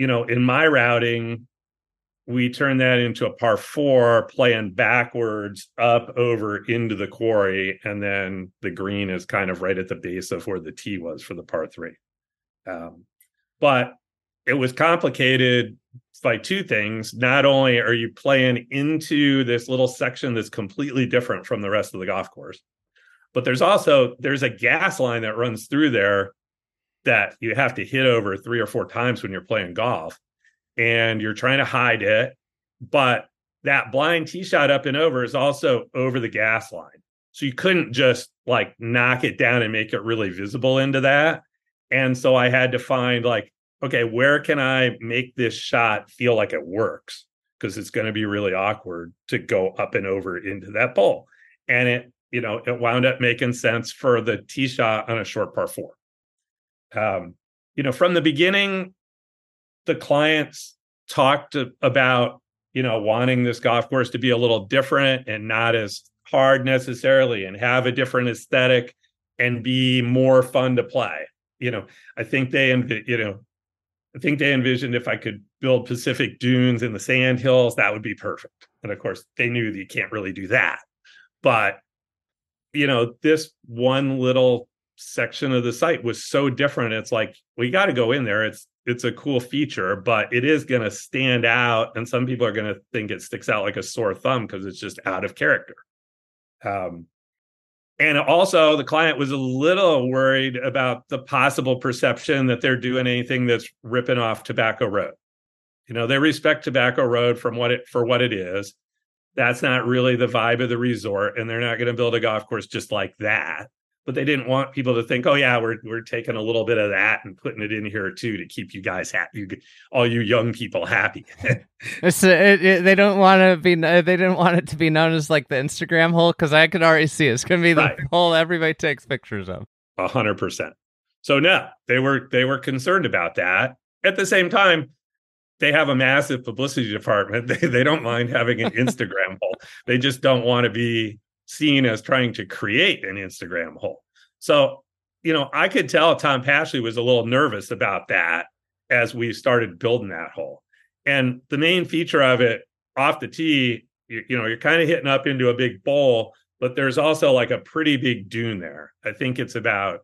you know, in my routing, we turn that into a par four, playing backwards up over into the quarry, and then the green is kind of right at the base of where the tee was for the par three. Um, but it was complicated by two things. Not only are you playing into this little section that's completely different from the rest of the golf course, but there's also there's a gas line that runs through there that you have to hit over three or four times when you're playing golf and you're trying to hide it. But that blind tee shot up and over is also over the gas line. So you couldn't just like knock it down and make it really visible into that. And so I had to find like, okay, where can I make this shot feel like it works? Because it's going to be really awkward to go up and over into that pole. And it, you know, it wound up making sense for the tee shot on a short par four um, you know, from the beginning, the clients talked about, you know, wanting this golf course to be a little different and not as hard necessarily and have a different aesthetic and be more fun to play. You know, I think they, you know, I think they envisioned if I could build Pacific dunes in the sand hills, that would be perfect. And of course, they knew that you can't really do that. But, you know, this one little section of the site was so different. It's like we got to go in there. It's it's a cool feature but it is going to stand out and some people are going to think it sticks out like a sore thumb because it's just out of character. Um and also the client was a little worried about the possible perception that they're doing anything that's ripping off tobacco road. You know they respect tobacco road from what it for what it is. That's not really the vibe of the resort and they're not going to build a golf course just like that but they didn't want people to think, oh yeah, we're we're taking a little bit of that and putting it in here too to keep you guys happy, all you young people happy. it's, uh, it, it, they don't want to be. They didn't want it to be known as like the Instagram hole because I could already see it. it's going to be the right. hole everybody takes pictures of. A hundred percent. So no, they were they were concerned about that. At the same time, they have a massive publicity department. They they don't mind having an Instagram hole. They just don't want to be seen as trying to create an Instagram hole. So, you know, I could tell Tom Pashley was a little nervous about that as we started building that hole. And the main feature of it off the tee, you, you know, you're kind of hitting up into a big bowl, but there's also like a pretty big dune there. I think it's about,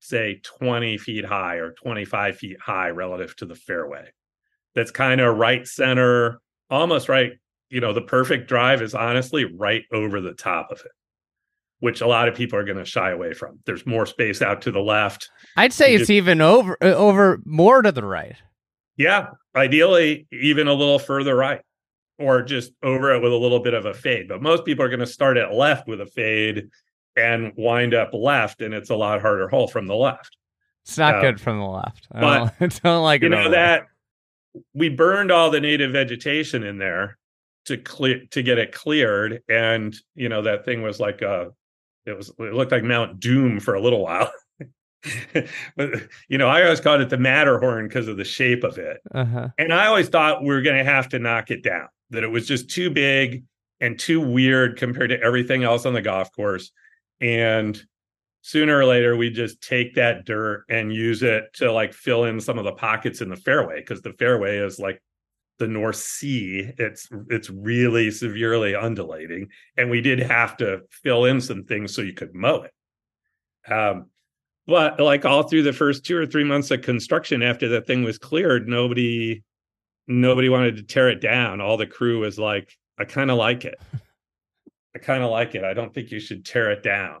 say, 20 feet high or 25 feet high relative to the fairway. That's kind of right center, almost right. You know, the perfect drive is honestly right over the top of it which a lot of people are going to shy away from. There's more space out to the left. I'd say you it's just, even over uh, over more to the right. Yeah, ideally even a little further right or just over it with a little bit of a fade. But most people are going to start at left with a fade and wind up left, and it's a lot harder hole from the left. It's not um, good from the left. I but, don't, don't like you know that we burned all the native vegetation in there to clear to get it cleared, and you know that thing was like a it was it looked like Mount Doom for a little while. but you know, I always called it the Matterhorn because of the shape of it. Uh-huh. And I always thought we were going to have to knock it down, that it was just too big and too weird compared to everything else on the golf course. And sooner or later, we just take that dirt and use it to like fill in some of the pockets in the fairway because the fairway is like the North Sea. It's it's really severely undulating, and we did have to fill in some things so you could mow it. Um, but like all through the first two or three months of construction after the thing was cleared nobody nobody wanted to tear it down all the crew was like i kind of like it i kind of like it i don't think you should tear it down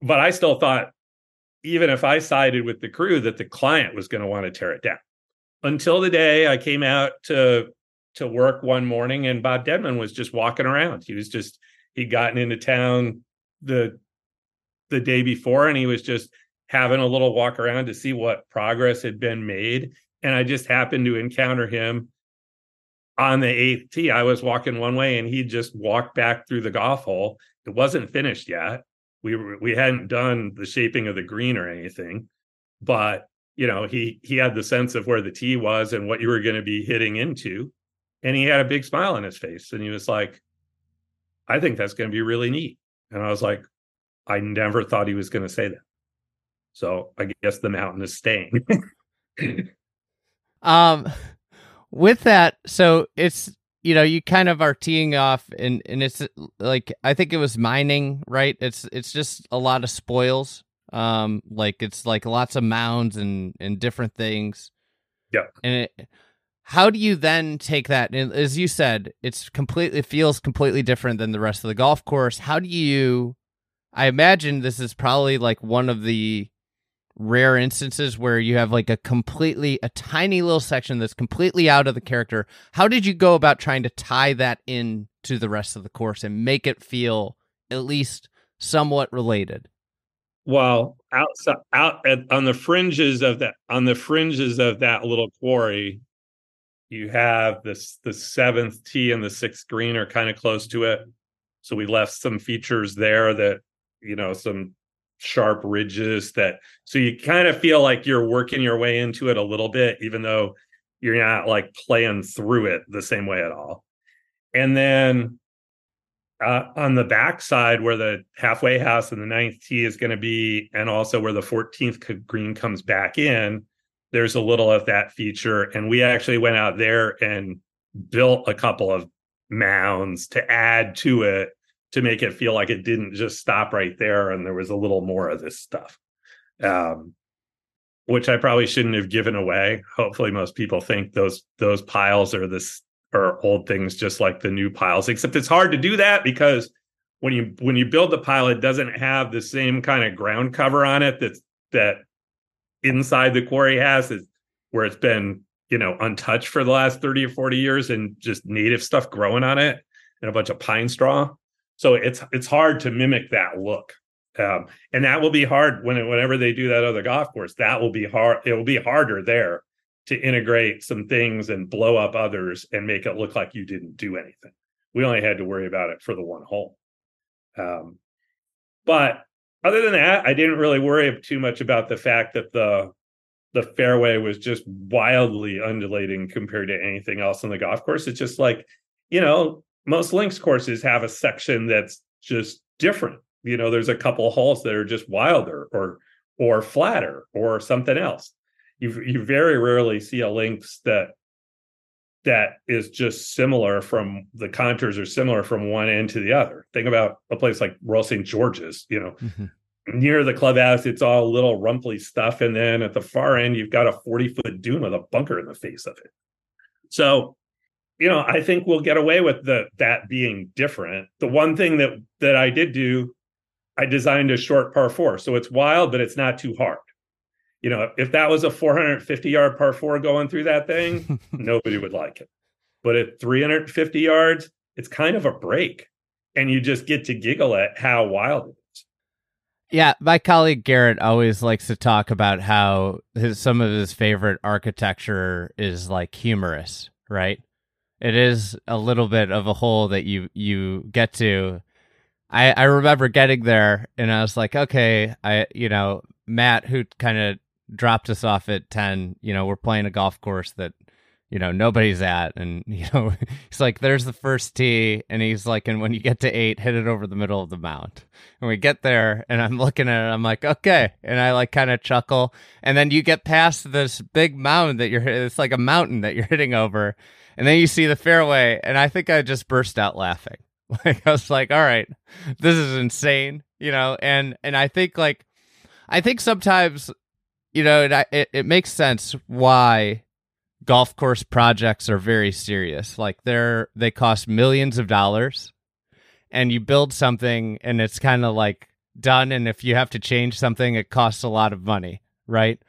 but i still thought even if i sided with the crew that the client was going to want to tear it down until the day i came out to to work one morning and bob dedman was just walking around he was just he'd gotten into town the the day before and he was just having a little walk around to see what progress had been made. And I just happened to encounter him on the eighth tee. I was walking one way and he just walked back through the golf hole. It wasn't finished yet. We were, we hadn't done the shaping of the green or anything, but you know, he he had the sense of where the tee was and what you were going to be hitting into. And he had a big smile on his face. And he was like, I think that's going to be really neat. And I was like, I never thought he was going to say that. So I guess the mountain is staying. um, with that, so it's you know you kind of are teeing off, and and it's like I think it was mining, right? It's it's just a lot of spoils. Um, like it's like lots of mounds and and different things. Yeah, and it, how do you then take that and as you said it's completely it feels completely different than the rest of the golf course. How do you i imagine this is probably like one of the rare instances where you have like a completely a tiny little section that's completely out of the character. How did you go about trying to tie that in to the rest of the course and make it feel at least somewhat related well outside out at, on the fringes of that on the fringes of that little quarry you have this the seventh tee and the sixth green are kind of close to it. So we left some features there that you know some sharp ridges that so you kind of feel like you're working your way into it a little bit even though you're not like playing through it the same way at all. And then uh, on the back side where the halfway house and the ninth tee is going to be and also where the 14th green comes back in there's a little of that feature. And we actually went out there and built a couple of mounds to add to it to make it feel like it didn't just stop right there and there was a little more of this stuff. Um, which i probably shouldn't have given away. Hopefully most people think those those piles are this are old things just like the new piles except it's hard to do that because when you when you build the pile it doesn't have the same kind of ground cover on it that's that inside the quarry has is where it's been you know untouched for the last 30 or 40 years and just native stuff growing on it and a bunch of pine straw so it's it's hard to mimic that look. Um, and that will be hard when whenever they do that other golf course. That will be hard. It will be harder there to integrate some things and blow up others and make it look like you didn't do anything. We only had to worry about it for the one hole. Um, but other than that, I didn't really worry too much about the fact that the the fairway was just wildly undulating compared to anything else on the golf course. It's just like, you know, most links courses have a section that's just different. You know, there's a couple holes that are just wilder or or flatter or something else. You you very rarely see a links that that is just similar from the contours are similar from one end to the other. Think about a place like Royal St. George's, you know, mm-hmm. near the clubhouse, it's all little rumply stuff. And then at the far end, you've got a 40 foot dune with a bunker in the face of it. So, you know, I think we'll get away with the that being different. The one thing that that I did do, I designed a short par four. So it's wild, but it's not too hard you know, if that was a 450 yard par four going through that thing, nobody would like it. But at 350 yards, it's kind of a break. And you just get to giggle at how wild it is. Yeah, my colleague Garrett always likes to talk about how his some of his favorite architecture is like humorous, right? It is a little bit of a hole that you you get to. I I remember getting there and I was like, okay, I you know, Matt who kind of dropped us off at 10 you know we're playing a golf course that you know nobody's at. And you know he's like there's the first tee. And he's like and when you get to eight hit it over the middle of the mound. And we get there and i'm looking at it i'm like okay. And i like kind of chuckle. And then you get past this big mound that you're it's like a mountain that you're hitting over. And then you see the fairway and i think i just burst out laughing. Like i was like all right this is insane you know? And and i think like i think sometimes you know, it, it, it makes sense why golf course projects are very serious. Like they're they cost millions of dollars, and you build something, and it's kind of like done. And if you have to change something, it costs a lot of money, right?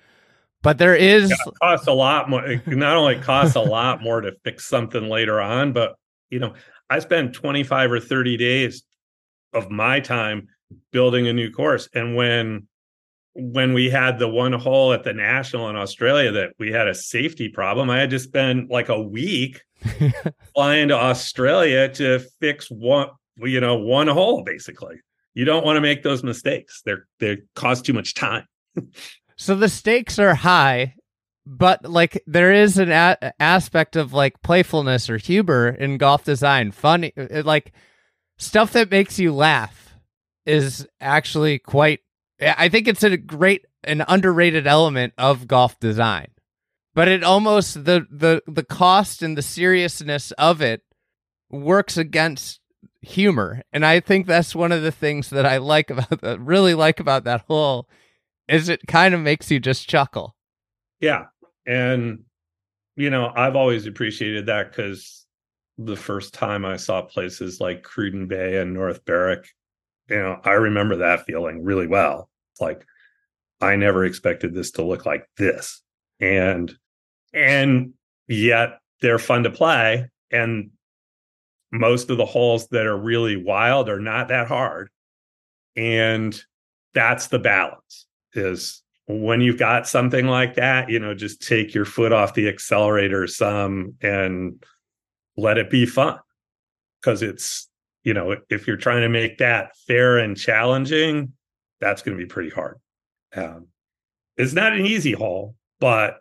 But there is yeah, costs a lot more. It not only costs a lot more to fix something later on, but you know, I spent twenty five or thirty days of my time building a new course, and when when we had the one hole at the national in Australia that we had a safety problem, I had to spend like a week flying to Australia to fix one, you know, one hole basically. You don't want to make those mistakes. They're they cost too much time. so the stakes are high, but like there is an a- aspect of like playfulness or humor in golf design. Funny uh, like stuff that makes you laugh is actually quite I think it's a great an underrated element of golf design. But it almost the the the cost and the seriousness of it works against humor. And I think that's one of the things that I like about that really like about that hole is it kind of makes you just chuckle. Yeah. And you know, I've always appreciated that cuz the first time I saw places like Cruden Bay and North Berwick, you know, I remember that feeling really well. Like I never expected this to look like this. And and yet they're fun to play and most of the holes that are really wild are not that hard. And that's the balance is when you've got something like that, you know, just take your foot off the accelerator some and let it be fun. Cause it's, you know, if you're trying to make that fair and challenging, that's going to be pretty hard. Um, it's not an easy hole, but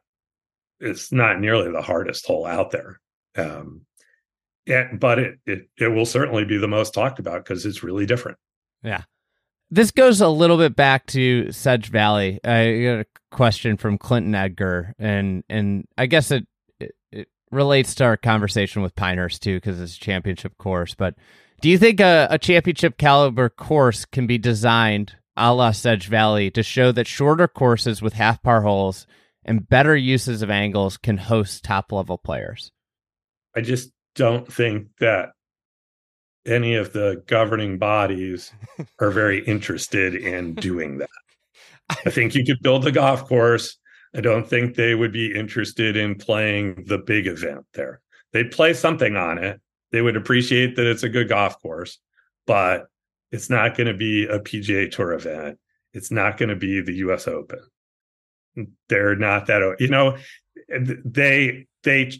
it's not nearly the hardest hole out there. Um, yeah, but it, it it will certainly be the most talked about because it's really different. Yeah. This goes a little bit back to Sedge Valley. I got a question from Clinton Edgar, and and I guess it it, it relates to our conversation with Pinehurst too, because it's a championship course. But do you think a, a championship caliber course can be designed a la Sedge Valley to show that shorter courses with half par holes and better uses of angles can host top level players. I just don't think that any of the governing bodies are very interested in doing that. I think you could build a golf course. I don't think they would be interested in playing the big event there. They'd play something on it. They would appreciate that it's a good golf course, but it's not going to be a PGA Tour event. It's not going to be the US Open. They're not that, you know, they, they,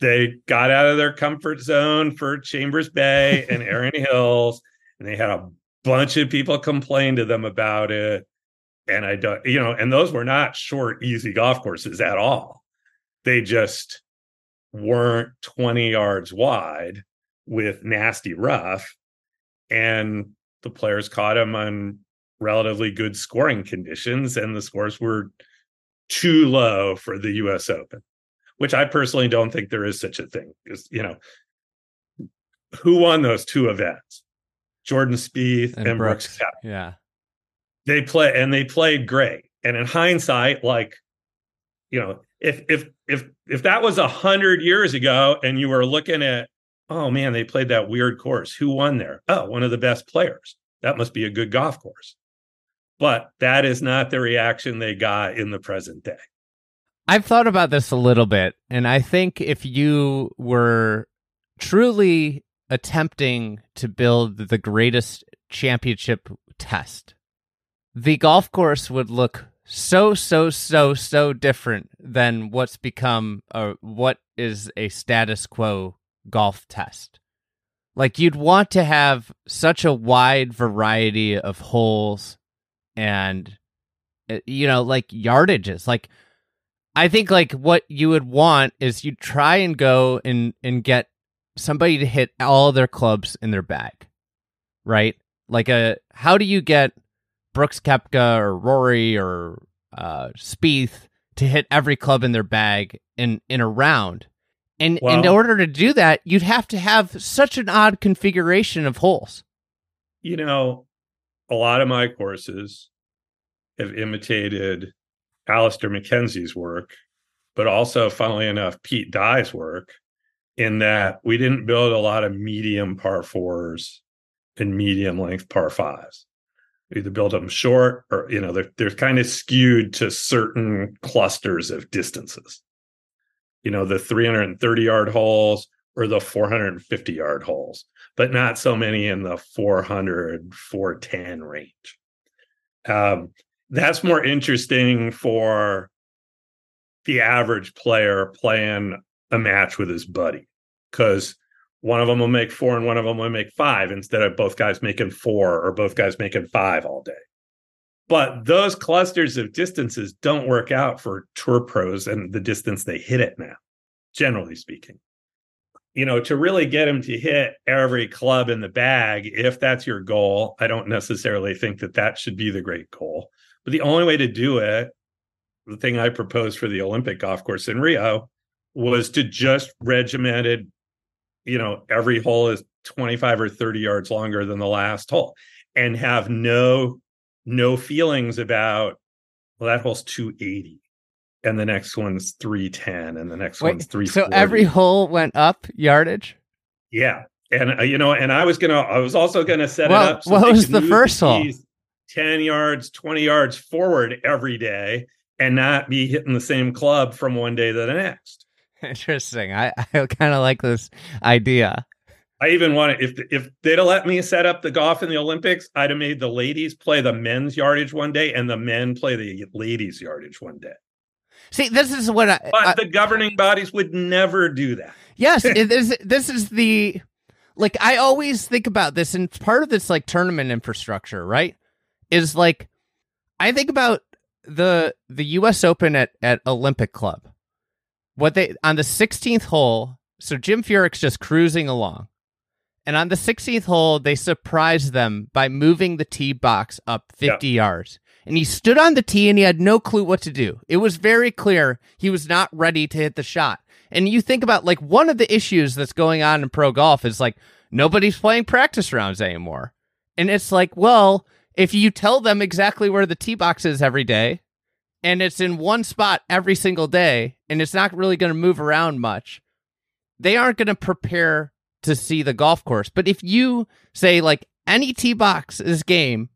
they got out of their comfort zone for Chambers Bay and Erin Hills, and they had a bunch of people complain to them about it. And I don't, you know, and those were not short, easy golf courses at all. They just weren't 20 yards wide with nasty rough. And the players caught him on relatively good scoring conditions, and the scores were too low for the US Open, which I personally don't think there is such a thing. Because, you know, who won those two events? Jordan Spieth and, and Brooks. Brooks Yeah. They play and they played great. And in hindsight, like, you know, if if if if that was a hundred years ago and you were looking at, oh man, they played that weird course. Who won there? Oh, one of the best players. That must be a good golf course. But that is not the reaction they got in the present day. I've thought about this a little bit, and I think if you were truly attempting to build the greatest championship test, the golf course would look so so so so different than what's become a what is a status quo golf test. Like you'd want to have such a wide variety of holes and eh, you know like yardages like i think like what you would want is you try and go and and get somebody to hit all their clubs in their bag right like a how do you get brooks koepka or rory or uh Spieth to hit every club in their bag in in a round and in order to do that you'd have to have such an odd configuration of holes you know a lot of my courses have imitated Alister McKenzie's work, but also, funnily enough, Pete Dye's work, in that we didn't build a lot of medium par fours and medium length par fives. Either build them short or, you know, they're, they're kind of skewed to certain clusters of distances. You know, the 330 yard holes or the 450 yard holes, but not so many in the 400, 410 range. Um, that's more interesting for the average player playing a match with his buddy because one of them will make four and one of them will make five instead of both guys making four or both guys making five all day. But those clusters of distances don't work out for tour pros and the distance they hit it now, generally speaking you know, to really get them to hit every club in the bag, if that's your goal, I don't necessarily think that that should be the great goal. But the only way to do it, the thing I proposed for the Olympic golf course in Rio, was to just regimented, you know, every hole is 25 or 30 yards longer than the last hole and have no no feelings about well that hole's 280 and the next one's 310 and the next Wait, one's 340 so every hole went up yardage? Yeah and uh, you know and i was gonna i was also gonna set well, it up so what was the first hole? 10 yards 20 yards forward every day and not be hitting the same club from one day to the next interesting i, I kind of like this idea I even want to, if if they'd have let me set up the golf in the Olympics, I'd have made the ladies play the men's yardage one day and the men play the ladies' yardage one day. See, this is what I. But I, the governing bodies would never do that. Yes, this this is the like I always think about this, and part of this like tournament infrastructure, right? Is like I think about the the U.S. Open at at Olympic Club. What they on the 16th hole, so Jim Furyk's just cruising along, and on the 16th hole, they surprised them by moving the tee box up 50 yeah. yards and he stood on the tee and he had no clue what to do. It was very clear he was not ready to hit the shot. And you think about like one of the issues that's going on in pro golf is like nobody's playing practice rounds anymore. And it's like, well, if you tell them exactly where the tee box is every day and it's in one spot every single day and it's not really going to move around much, they aren't going to prepare to see the golf course. But if you say like any tee box is game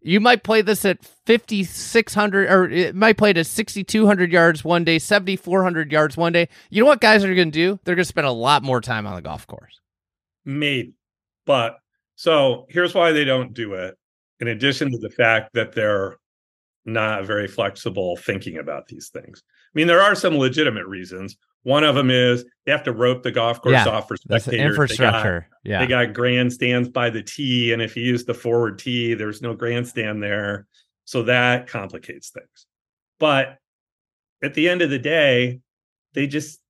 you might play this at 5600 or it might play it at 6200 yards one day 7400 yards one day. You know what guys are going to do? They're going to spend a lot more time on the golf course. Maybe. But so here's why they don't do it. In addition to the fact that they're not very flexible thinking about these things. I mean, there are some legitimate reasons. One of them is they have to rope the golf course Yeah, off for That's spectators. the They got- infrastructure. yeah. They got grandstands by the tee, and if you use the forward tee, there's no grandstand there. So that complicates things. But at the end of the day, they just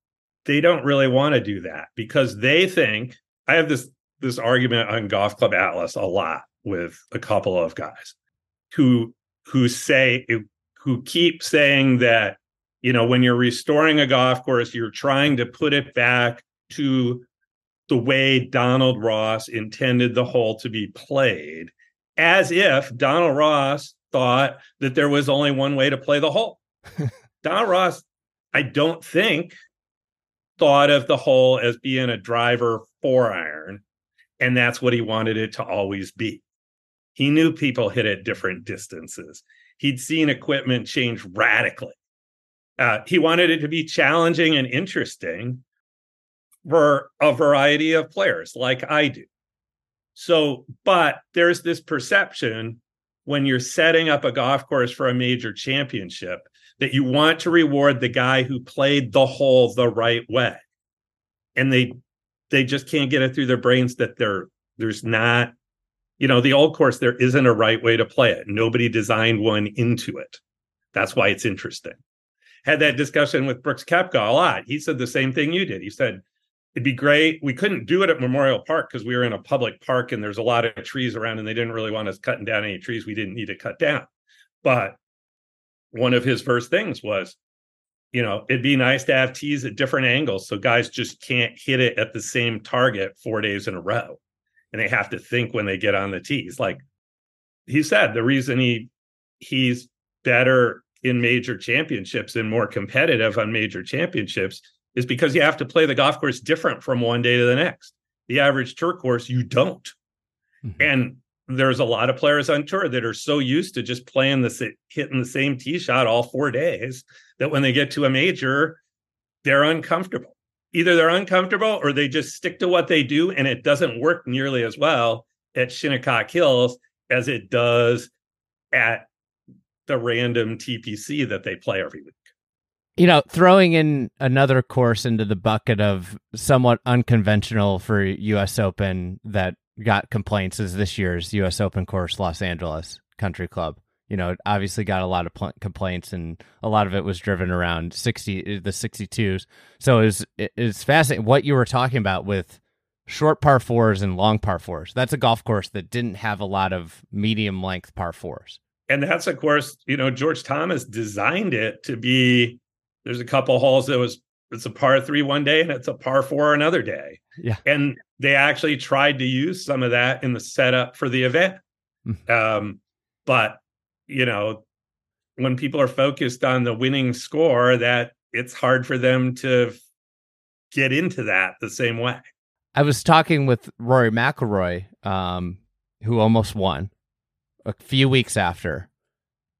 they don't really want to do that because they think I have this this argument on Golf Club Atlas a lot with a couple of guys who who say who keep saying that you know when you're restoring a golf course you're trying to put it back to the way Donald Ross intended the hole to be played as if Donald Ross thought that there was only one way to play the hole. Donald Ross I don't think thought of the hole as being a driver four iron and that's what he wanted it to always be. He knew people hit at different distances. He'd seen equipment change radically. Uh, he wanted it to be challenging and interesting for a variety of players, like I do. So, but there's this perception when you're setting up a golf course for a major championship that you want to reward the guy who played the hole the right way. And they they just can't get it through their brains that there there's not you know the old course there isn't a right way to play it nobody designed one into it that's why it's interesting had that discussion with brooks koepka a lot he said the same thing you did he said it'd be great we couldn't do it at memorial park because we were in a public park and there's a lot of trees around and they didn't really want us cutting down any trees we didn't need to cut down but one of his first things was you know, it'd be nice to have tees at different angles so guys just can't hit it at the same target four days in a row. And they have to think when they get on the tees. Like he said, the reason he he's better in major championships and more competitive on major championships is because you have to play the golf course different from one day to the next. The average tour course, you don't. Mhm. And there's a lot of players on tour that are so used to just playing the hitting the same tee shot all four days that when they get to a major, they're uncomfortable. Either they're uncomfortable or they just stick to what they do, and it doesn't work nearly as well at Shinnecock Hills as it does at the random TPC that they play every week. you know, throwing in another course into the bucket of somewhat unconventional for U.S. Open that got complaints is this year's U.S. Open course, Los Angeles Country Club. You know, it obviously got a lot of pl- complaints, and a lot of it was driven around sixty uh, the sixty twos. So it's it's fascinating what you were talking about with short par fours and long par fours. That's a golf course that didn't have a lot of medium length par fours. And that's of course you know george thomas designed it to be there's a couple holes that was it's a par three one day and it's a par four another day Yeah. and they actually tried to use some of that in the setup for the event Mhm. um but you know when people are focused on the winning score that it's hard for them to get into that the same way I was talking with Rory McIlroy, um, who almost won a few weeks after,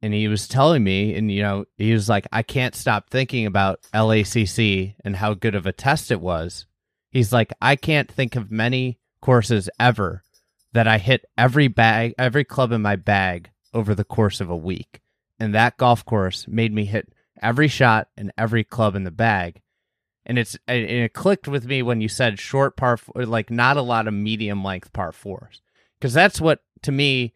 and he was telling me, and you know, he was like, "I can't stop thinking about LACC and how good of a test it was." He's like, "I can't think of many courses ever that I hit every bag, every club in my bag over the course of a week, and that golf course made me hit every shot and every club in the bag." and it's and it clicked with me when you said short par like not a lot of medium length par fours because that's what to me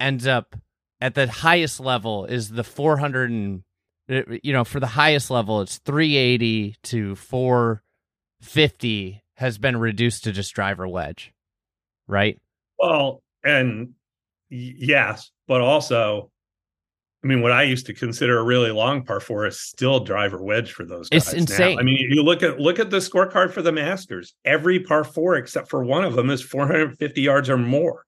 ends up at the highest level is the 400 and uh, you know for the highest level it's 380 to 450 has been reduced to just driver wedge right Well, and yes, but also, I mean, what I used to consider a really long par four is still driver wedge for those guys. It's now. insane. I mean, you look at look at the scorecard for the Masters. Every par four except for one of them is 450 yards or more.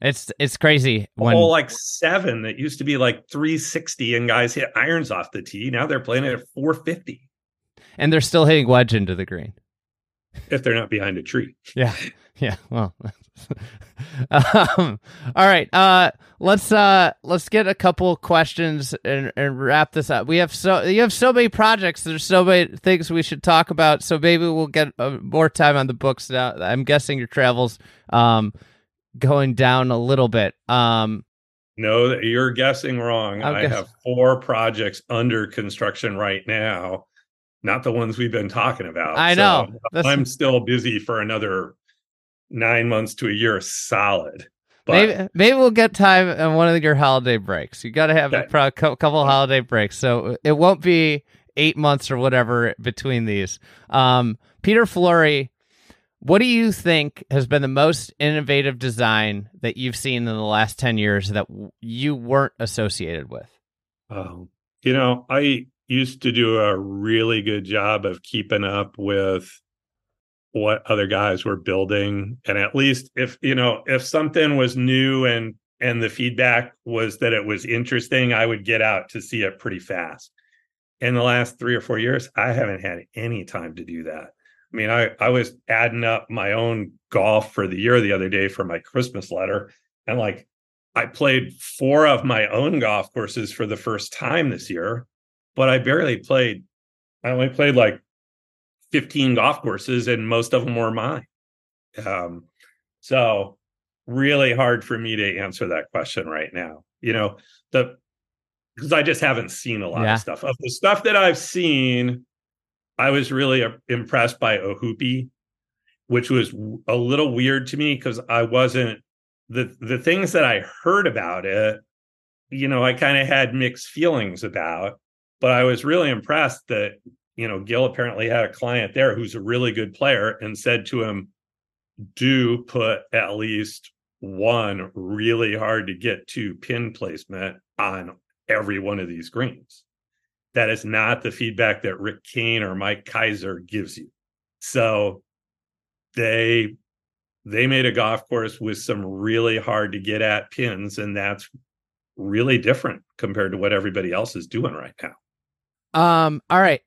It's it's crazy when whole like seven that used to be like 360 and guys hit irons off the tee. Now they're playing it at 450 and they're still hitting wedge into the green if they're not behind a tree. Yeah. Yeah. Well. um, all right. Uh let's uh let's get a couple questions and, and wrap this up. We have so you have so many projects. There's so many things we should talk about. So maybe we'll get uh, more time on the books now. I'm guessing your travels um going down a little bit. Um No, you're guessing wrong. I'm I guess- have four projects under construction right now, not the ones we've been talking about. I So know. I'm still busy for another nine months to a year solid. But maybe maybe we'll get time on one of your holiday breaks. You got to have a pro- cou- couple holiday breaks, so it won't be eight months or whatever between these. Um, Peter Flory, what do you think has been the most innovative design that you've seen in the last ten years that you weren't associated with? Um, you know, I used to do a really good job of keeping up with what other guys were building. And at least if, you know, if something was new and and the feedback was that it was interesting, I would get out to see it pretty fast. In the last three or four years, I haven't had any time to do that. I mean, I, I was adding up my own golf for the year the other day for my Christmas letter. And like I played four of my own golf courses for the first time this year, but I barely played. I only played like 15 golf courses, and most of them were mine. Um, so really hard for me to answer that question right now. You know, the because I just haven't seen a lot Yeah. of stuff. Of the stuff that I've seen, I was really uh, impressed by Ohoopee, which was a little weird to me because I wasn't the the things that I heard about it, you know, I kind of had mixed feelings about, but I was really impressed that, you know, Gil apparently had a client there who's a really good player and said to him, do put at least one really hard to get to pin placement on every one of these greens. That is not the feedback that Rick Kane or Mike Keiser gives you. So they they made a golf course with some really hard to get at pins and that's really different compared to what everybody else is doing right now Um. All right.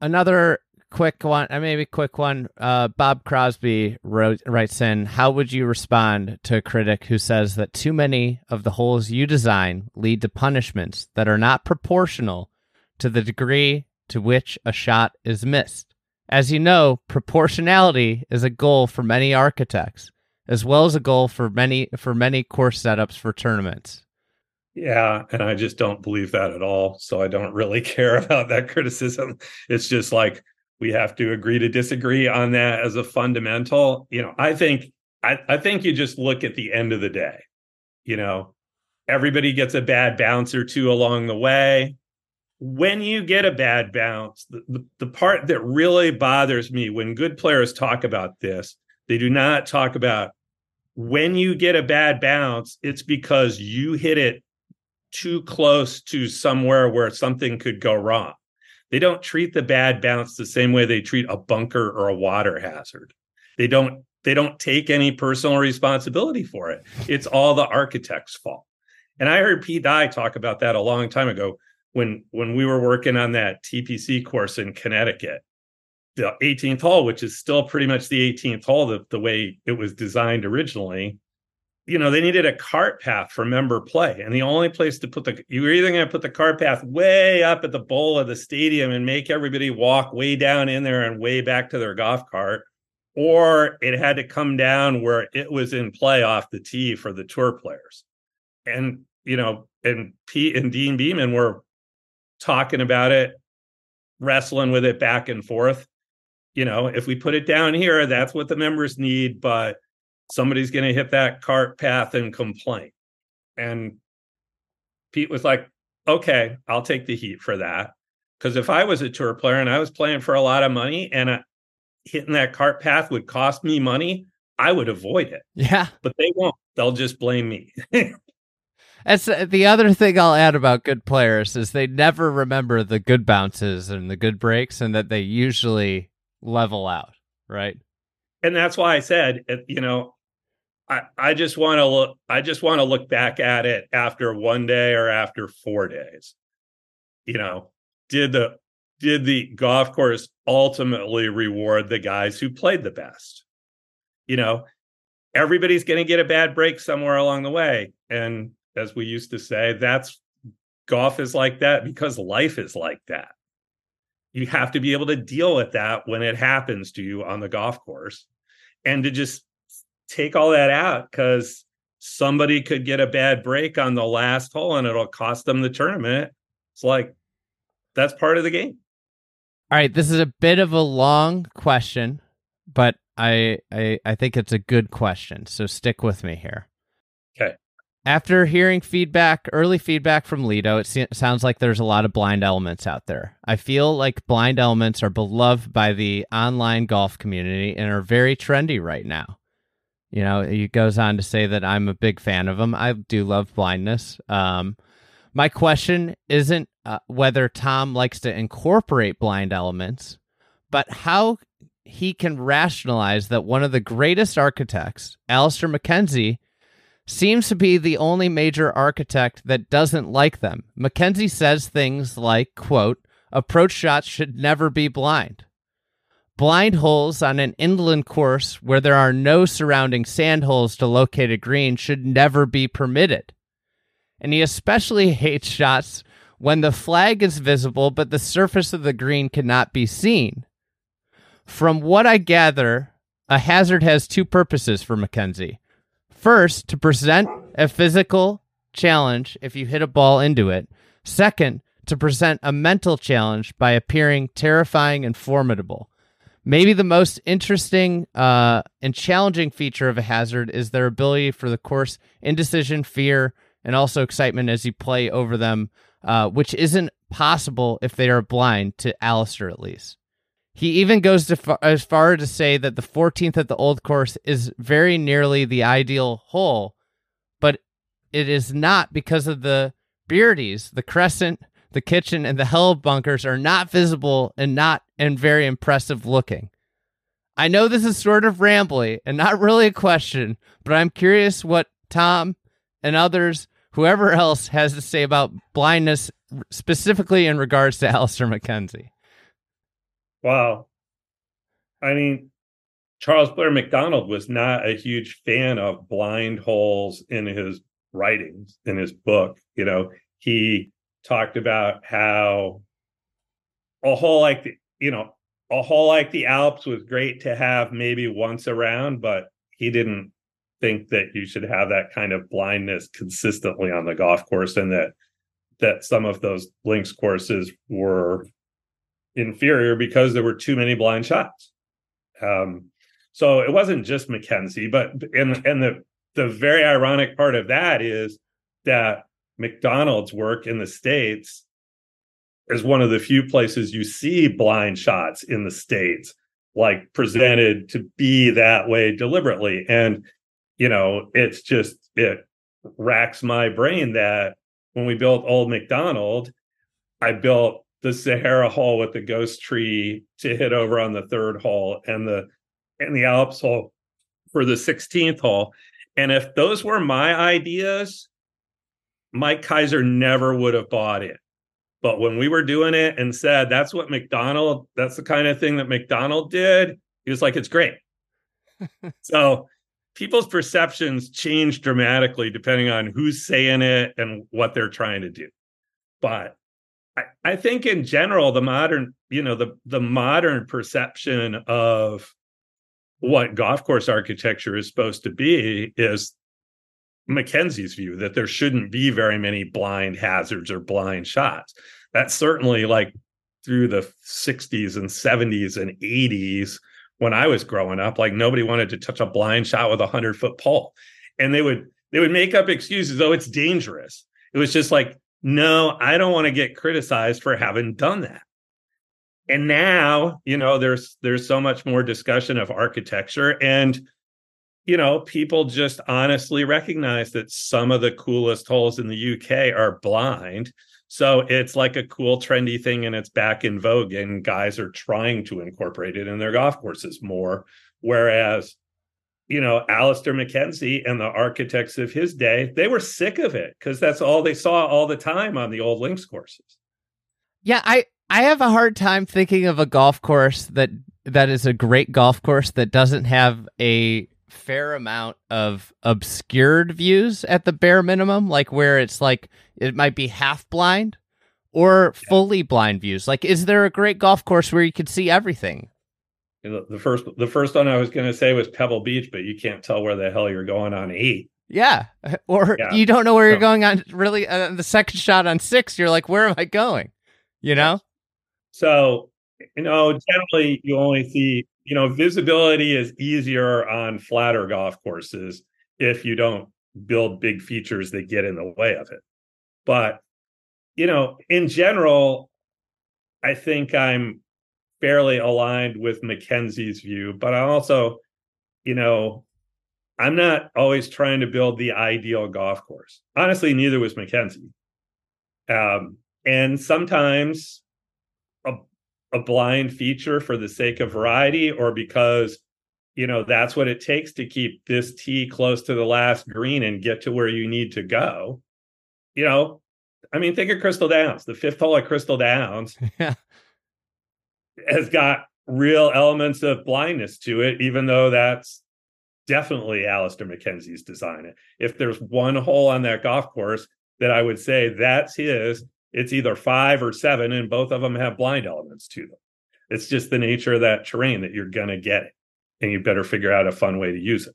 Another quick one. Uh, maybe quick one. Uh, Bob Crosby wrote, writes in. How would you respond to a critic who says that too many of the holes you design lead to punishments that are not proportional to the degree to which a shot is missed? As you know, proportionality is a goal for many architects, as well as a goal for many for many course setups for tournaments. yeah and i just don't believe that at all so i don't really care about that criticism it's just like we have to agree to disagree on that as a fundamental you know i think i, I think you just look at the end of the day you know everybody gets a bad bounce or two along the way when you get a bad bounce, the, the, the part that really bothers me when good players talk about this, they do not talk about when you get a bad bounce, it's because you hit it too close to somewhere where something could go wrong. They don't treat the bad bounce the same way they treat a bunker or a water hazard. They don't they don't take any personal responsibility for it. It's all the architect's fault. And I heard Pete Dye talk about that a long time ago when when we were working on that TPC course in Connecticut. The 18th hole, which is still pretty much the 18th hole, the, the way it was designed originally, you know, they needed a cart path for member play. And the only place to put the you were either going to put the cart path way up at the bowl of the stadium and make everybody walk way down in there and way back to their golf cart, or it had to come down where it was in play off the tee for the tour players. And you know, and Pete and Deane Beman were talking about it, wrestling with it back and forth. You know, if we put it down here, that's what the members need, but somebody's going to hit that cart path and complain. And Pete was like, okay, I'll take the heat for that. Because if I was a tour player and I was playing for a lot of money and uh, hitting that cart path would cost me money, I would avoid it. Yeah. But they won't. They'll just blame me. Uh, the other thing I'll add about good players is they never remember the good bounces and the good breaks, and that they usually level out, right? and that's why I said, uh, you know, I I just want to look. I just want to look back at it after one day or after four days. You know, did the did the golf course ultimately reward the guys who played the best? You know, everybody's going to get a bad break somewhere along the way, and as we used to say, that's golf is like that because life is like that. You have to be able to deal with that when it happens to you on the golf course and to just take all that out because somebody could get a bad break on the last hole and it'll cost them the tournament. It's like that's part of the game. All right, this is a bit of a long question, but I I, I think it's a good question. So stick with me here. Okay. After hearing feedback, early feedback from Lido, it se- sounds like there's a lot of blind elements out there. I feel like blind elements are beloved by the online golf community and are very trendy right now. You know, he goes on to say that I'm a big fan of them. I do love blindness. Um, my question isn't uh, whether Tom likes to incorporate blind elements, but how he can rationalize that one of the greatest architects, Alister MacKenzie, seems to be the only major architect that doesn't like them. MacKenzie says things like, quote, approach shots should never be blind. Blind holes on an inland course where there are no surrounding sand holes to locate a green should never be permitted. And he especially hates shots when the flag is visible but the surface of the green cannot be seen. From what I gather, a hazard has two purposes for MacKenzie. First, to present a physical challenge if you hit a ball into it. Second, to present a mental challenge by appearing terrifying and formidable. Maybe the most interesting uh, and challenging feature of a hazard is their ability for the course indecision, fear, and also excitement as you play over them, uh, which isn't possible if they are blind to Alister at least. He even goes as far to say that the 14th at the old course is very nearly the ideal hole, but it is not because of the Beardies, the crescent, the kitchen, and the hell bunkers are not visible and not and very impressive looking. I know this is sort of rambly and not really a question, but I'm curious what Tom and others, whoever else, has to say about blindness, specifically in regards to Alister MacKenzie. Wow. I mean, Charles Blair Macdonald was not a huge fan of blind holes in his writings, in his book. You know, he talked about how a hole like the, you know, a hole like the Alps was great to have maybe once around, but he didn't think that you should have that kind of blindness consistently on the golf course and that that some of those links courses were inferior because there were too many blind shots. Um, so it wasn't just MacKenzie, but and and the the very ironic part of that is that Macdonald's work in the states is one of the few places you see blind shots in the states, like presented to be that way deliberately. And you know, it's just it racks my brain that when we built Old Macdonald I built the Sahara hole with the ghost tree to hit over on the third hole and the and the Alps hole for the 16th hole. And if those were my ideas, Mike Keiser never would have bought it. But when we were doing it and said that's what Macdonald, that's the kind of thing that Macdonald did, he was like, it's great. so people's perceptions change dramatically depending on who's saying it and what they're trying to do. But I, think in general, the modern, you know, the the modern perception of what golf course architecture is supposed to be is MacKenzie's view that there shouldn't be very many blind hazards or blind shots. That's certainly like through the 60s and 70s and 80s when I was growing up, like nobody wanted to touch a blind shot with a hundred foot pole. And they would they would make up excuses, oh, it's dangerous. It was just like no, I don't want to get criticized for having done that. And now, you know, there's there's so much more discussion of architecture and you know, people just honestly recognize that some of the coolest holes in the UK are blind. So it's like a cool, trendy thing and it's back in vogue, and guys are trying to incorporate it in their golf courses more. Whereas you know, Alister MacKenzie and the architects of his day, they were sick of it because that's all they saw all the time on the old links courses. Yeah, I I have a hard time thinking of a golf course that that is a great golf course that doesn't have a fair amount of obscured views at the bare minimum, like where it's like it might be half blind or fully blind views. Like, is there a great golf course where you could see everything? The first the first one I was going to say was Pebble Beach, but you can't tell where the hell you're going on eight. Yeah, or Yeah. you don't know where you're So- going on. Really, uh, the second shot on six, you're like, where am I going? You know? So, you know, generally you only see, you know, visibility is easier on flatter golf courses if you don't build big features that get in the way of it. But, you know, in general, I think I'm fairly aligned with Mackenzie's view, but I also, you know, I'm not always trying to build the ideal golf course. Honestly, neither was Mackenzie. Um, and sometimes a, a blind feature for the sake of variety or because you know that's what it takes to keep this tee close to the last green and get to where you need to go you know i mean think of crystal downs the fifth hole at crystal downs Yeah. Has got real elements of blindness to it even though that's definitely Alister MacKenzie's design if there's one hole on that golf course that i would say that's his it's either five or seven, and both of them have blind elements to them. It's just the nature of that terrain that you're gonna get it, and you better figure out a fun way to use it.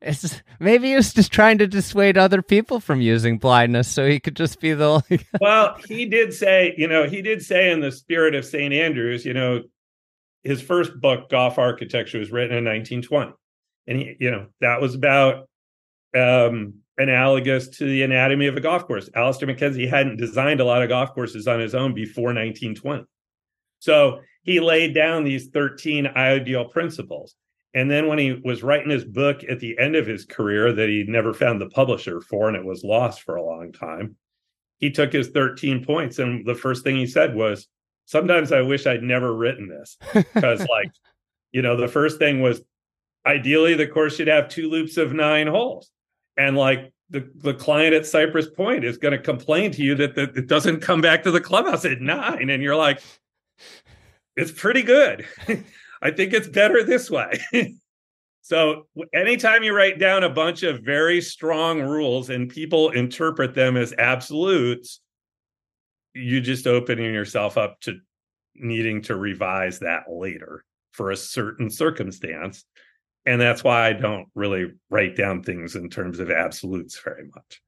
It's maybe he was just trying to dissuade other people from using blindness, so he could just be the only. well, he did say, you know, he did say in the spirit of St. Andrews, you know, his first book, Golf Architecture, was written in 1920. And he, you know, that was about um analogous to the anatomy of a golf course. Alister MacKenzie hadn't designed a lot of golf courses on his own before 1920. So he laid down these 13 ideal principles. And then when he was writing his book at the end of his career that he never found the publisher for and it was lost for a long time, he took his 13 points and the first thing he said was, "Sometimes I wish I'd never written this." Cuz like, you know, the first thing was ideally the course should have two loops of 9 holes and like the, the client at Cypress Point is going to complain to you that, that it doesn't come back to the clubhouse at nine. And you're like, it's pretty good. I think it's better this way. so anytime you write down a bunch of very strong rules and people interpret them as absolutes, you just opening yourself up to needing to revise that later for a certain circumstance and that's why I don't really write down things in terms of absolutes very much.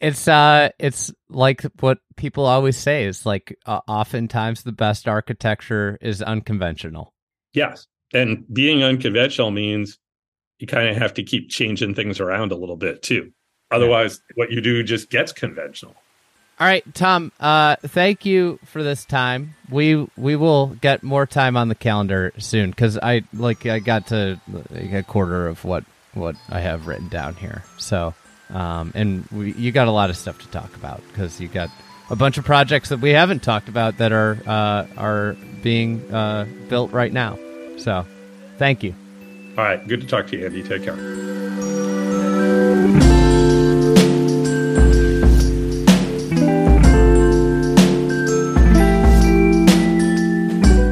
It's uh, it's like what people always say is like uh, oftentimes the best architecture is unconventional. Yes, and being unconventional means you kind of have to keep changing things around a little bit too. Otherwise, what you do just gets conventional. All right, Tom. Uh, thank you for this time. We we will get more time on the calendar soon because I like I got to like, a quarter of what what I have written down here. So, um, and we, you got a lot of stuff to talk about because you got a bunch of projects that we haven't talked about that are uh, are being uh, built right now. So, thank you. All right, good to talk to you, Andy. Take care.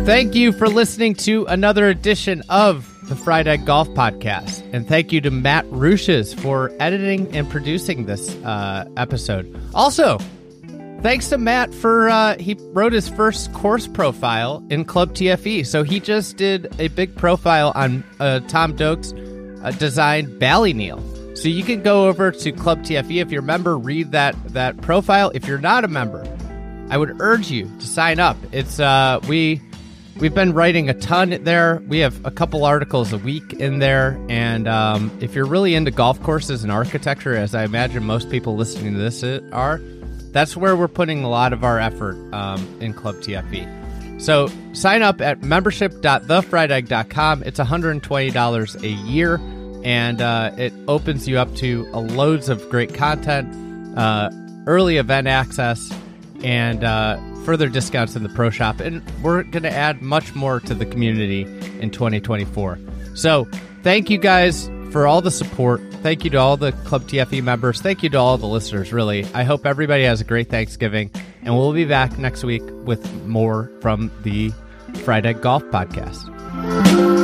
Thank you for listening to another edition of the Fried Egg Golf Podcast. And thank you to Matt Ruches for editing and producing this uh, episode. Also, thanks to Matt for uh, he wrote his first course profile in Club TFE. So he just did a big profile on uh, Tom Doak's uh, designed Ballyneal. So you can go over to Club TFE if you're a member, read that that profile. If you're not a member, I would urge you to sign up. It's uh we we've been writing a ton there. We have a couple articles a week in there, and um, if you're really into golf courses and architecture, as I imagine most people listening to this are, that's where we're putting a lot of our effort um, in Club TFE. So sign up at membership.thefriedegg.com. It's $120 a year, and uh, it opens you up to uh, loads of great content, uh, early event access, and uh, further discounts in the pro shop. And we're going to add much more to the community in 2024. So thank you guys for all the support. Thank you to all the Club TFE members. Thank you to all the listeners, really. I hope everybody has a great Thanksgiving. And we'll be back next week with more from the Fried Egg Golf Podcast.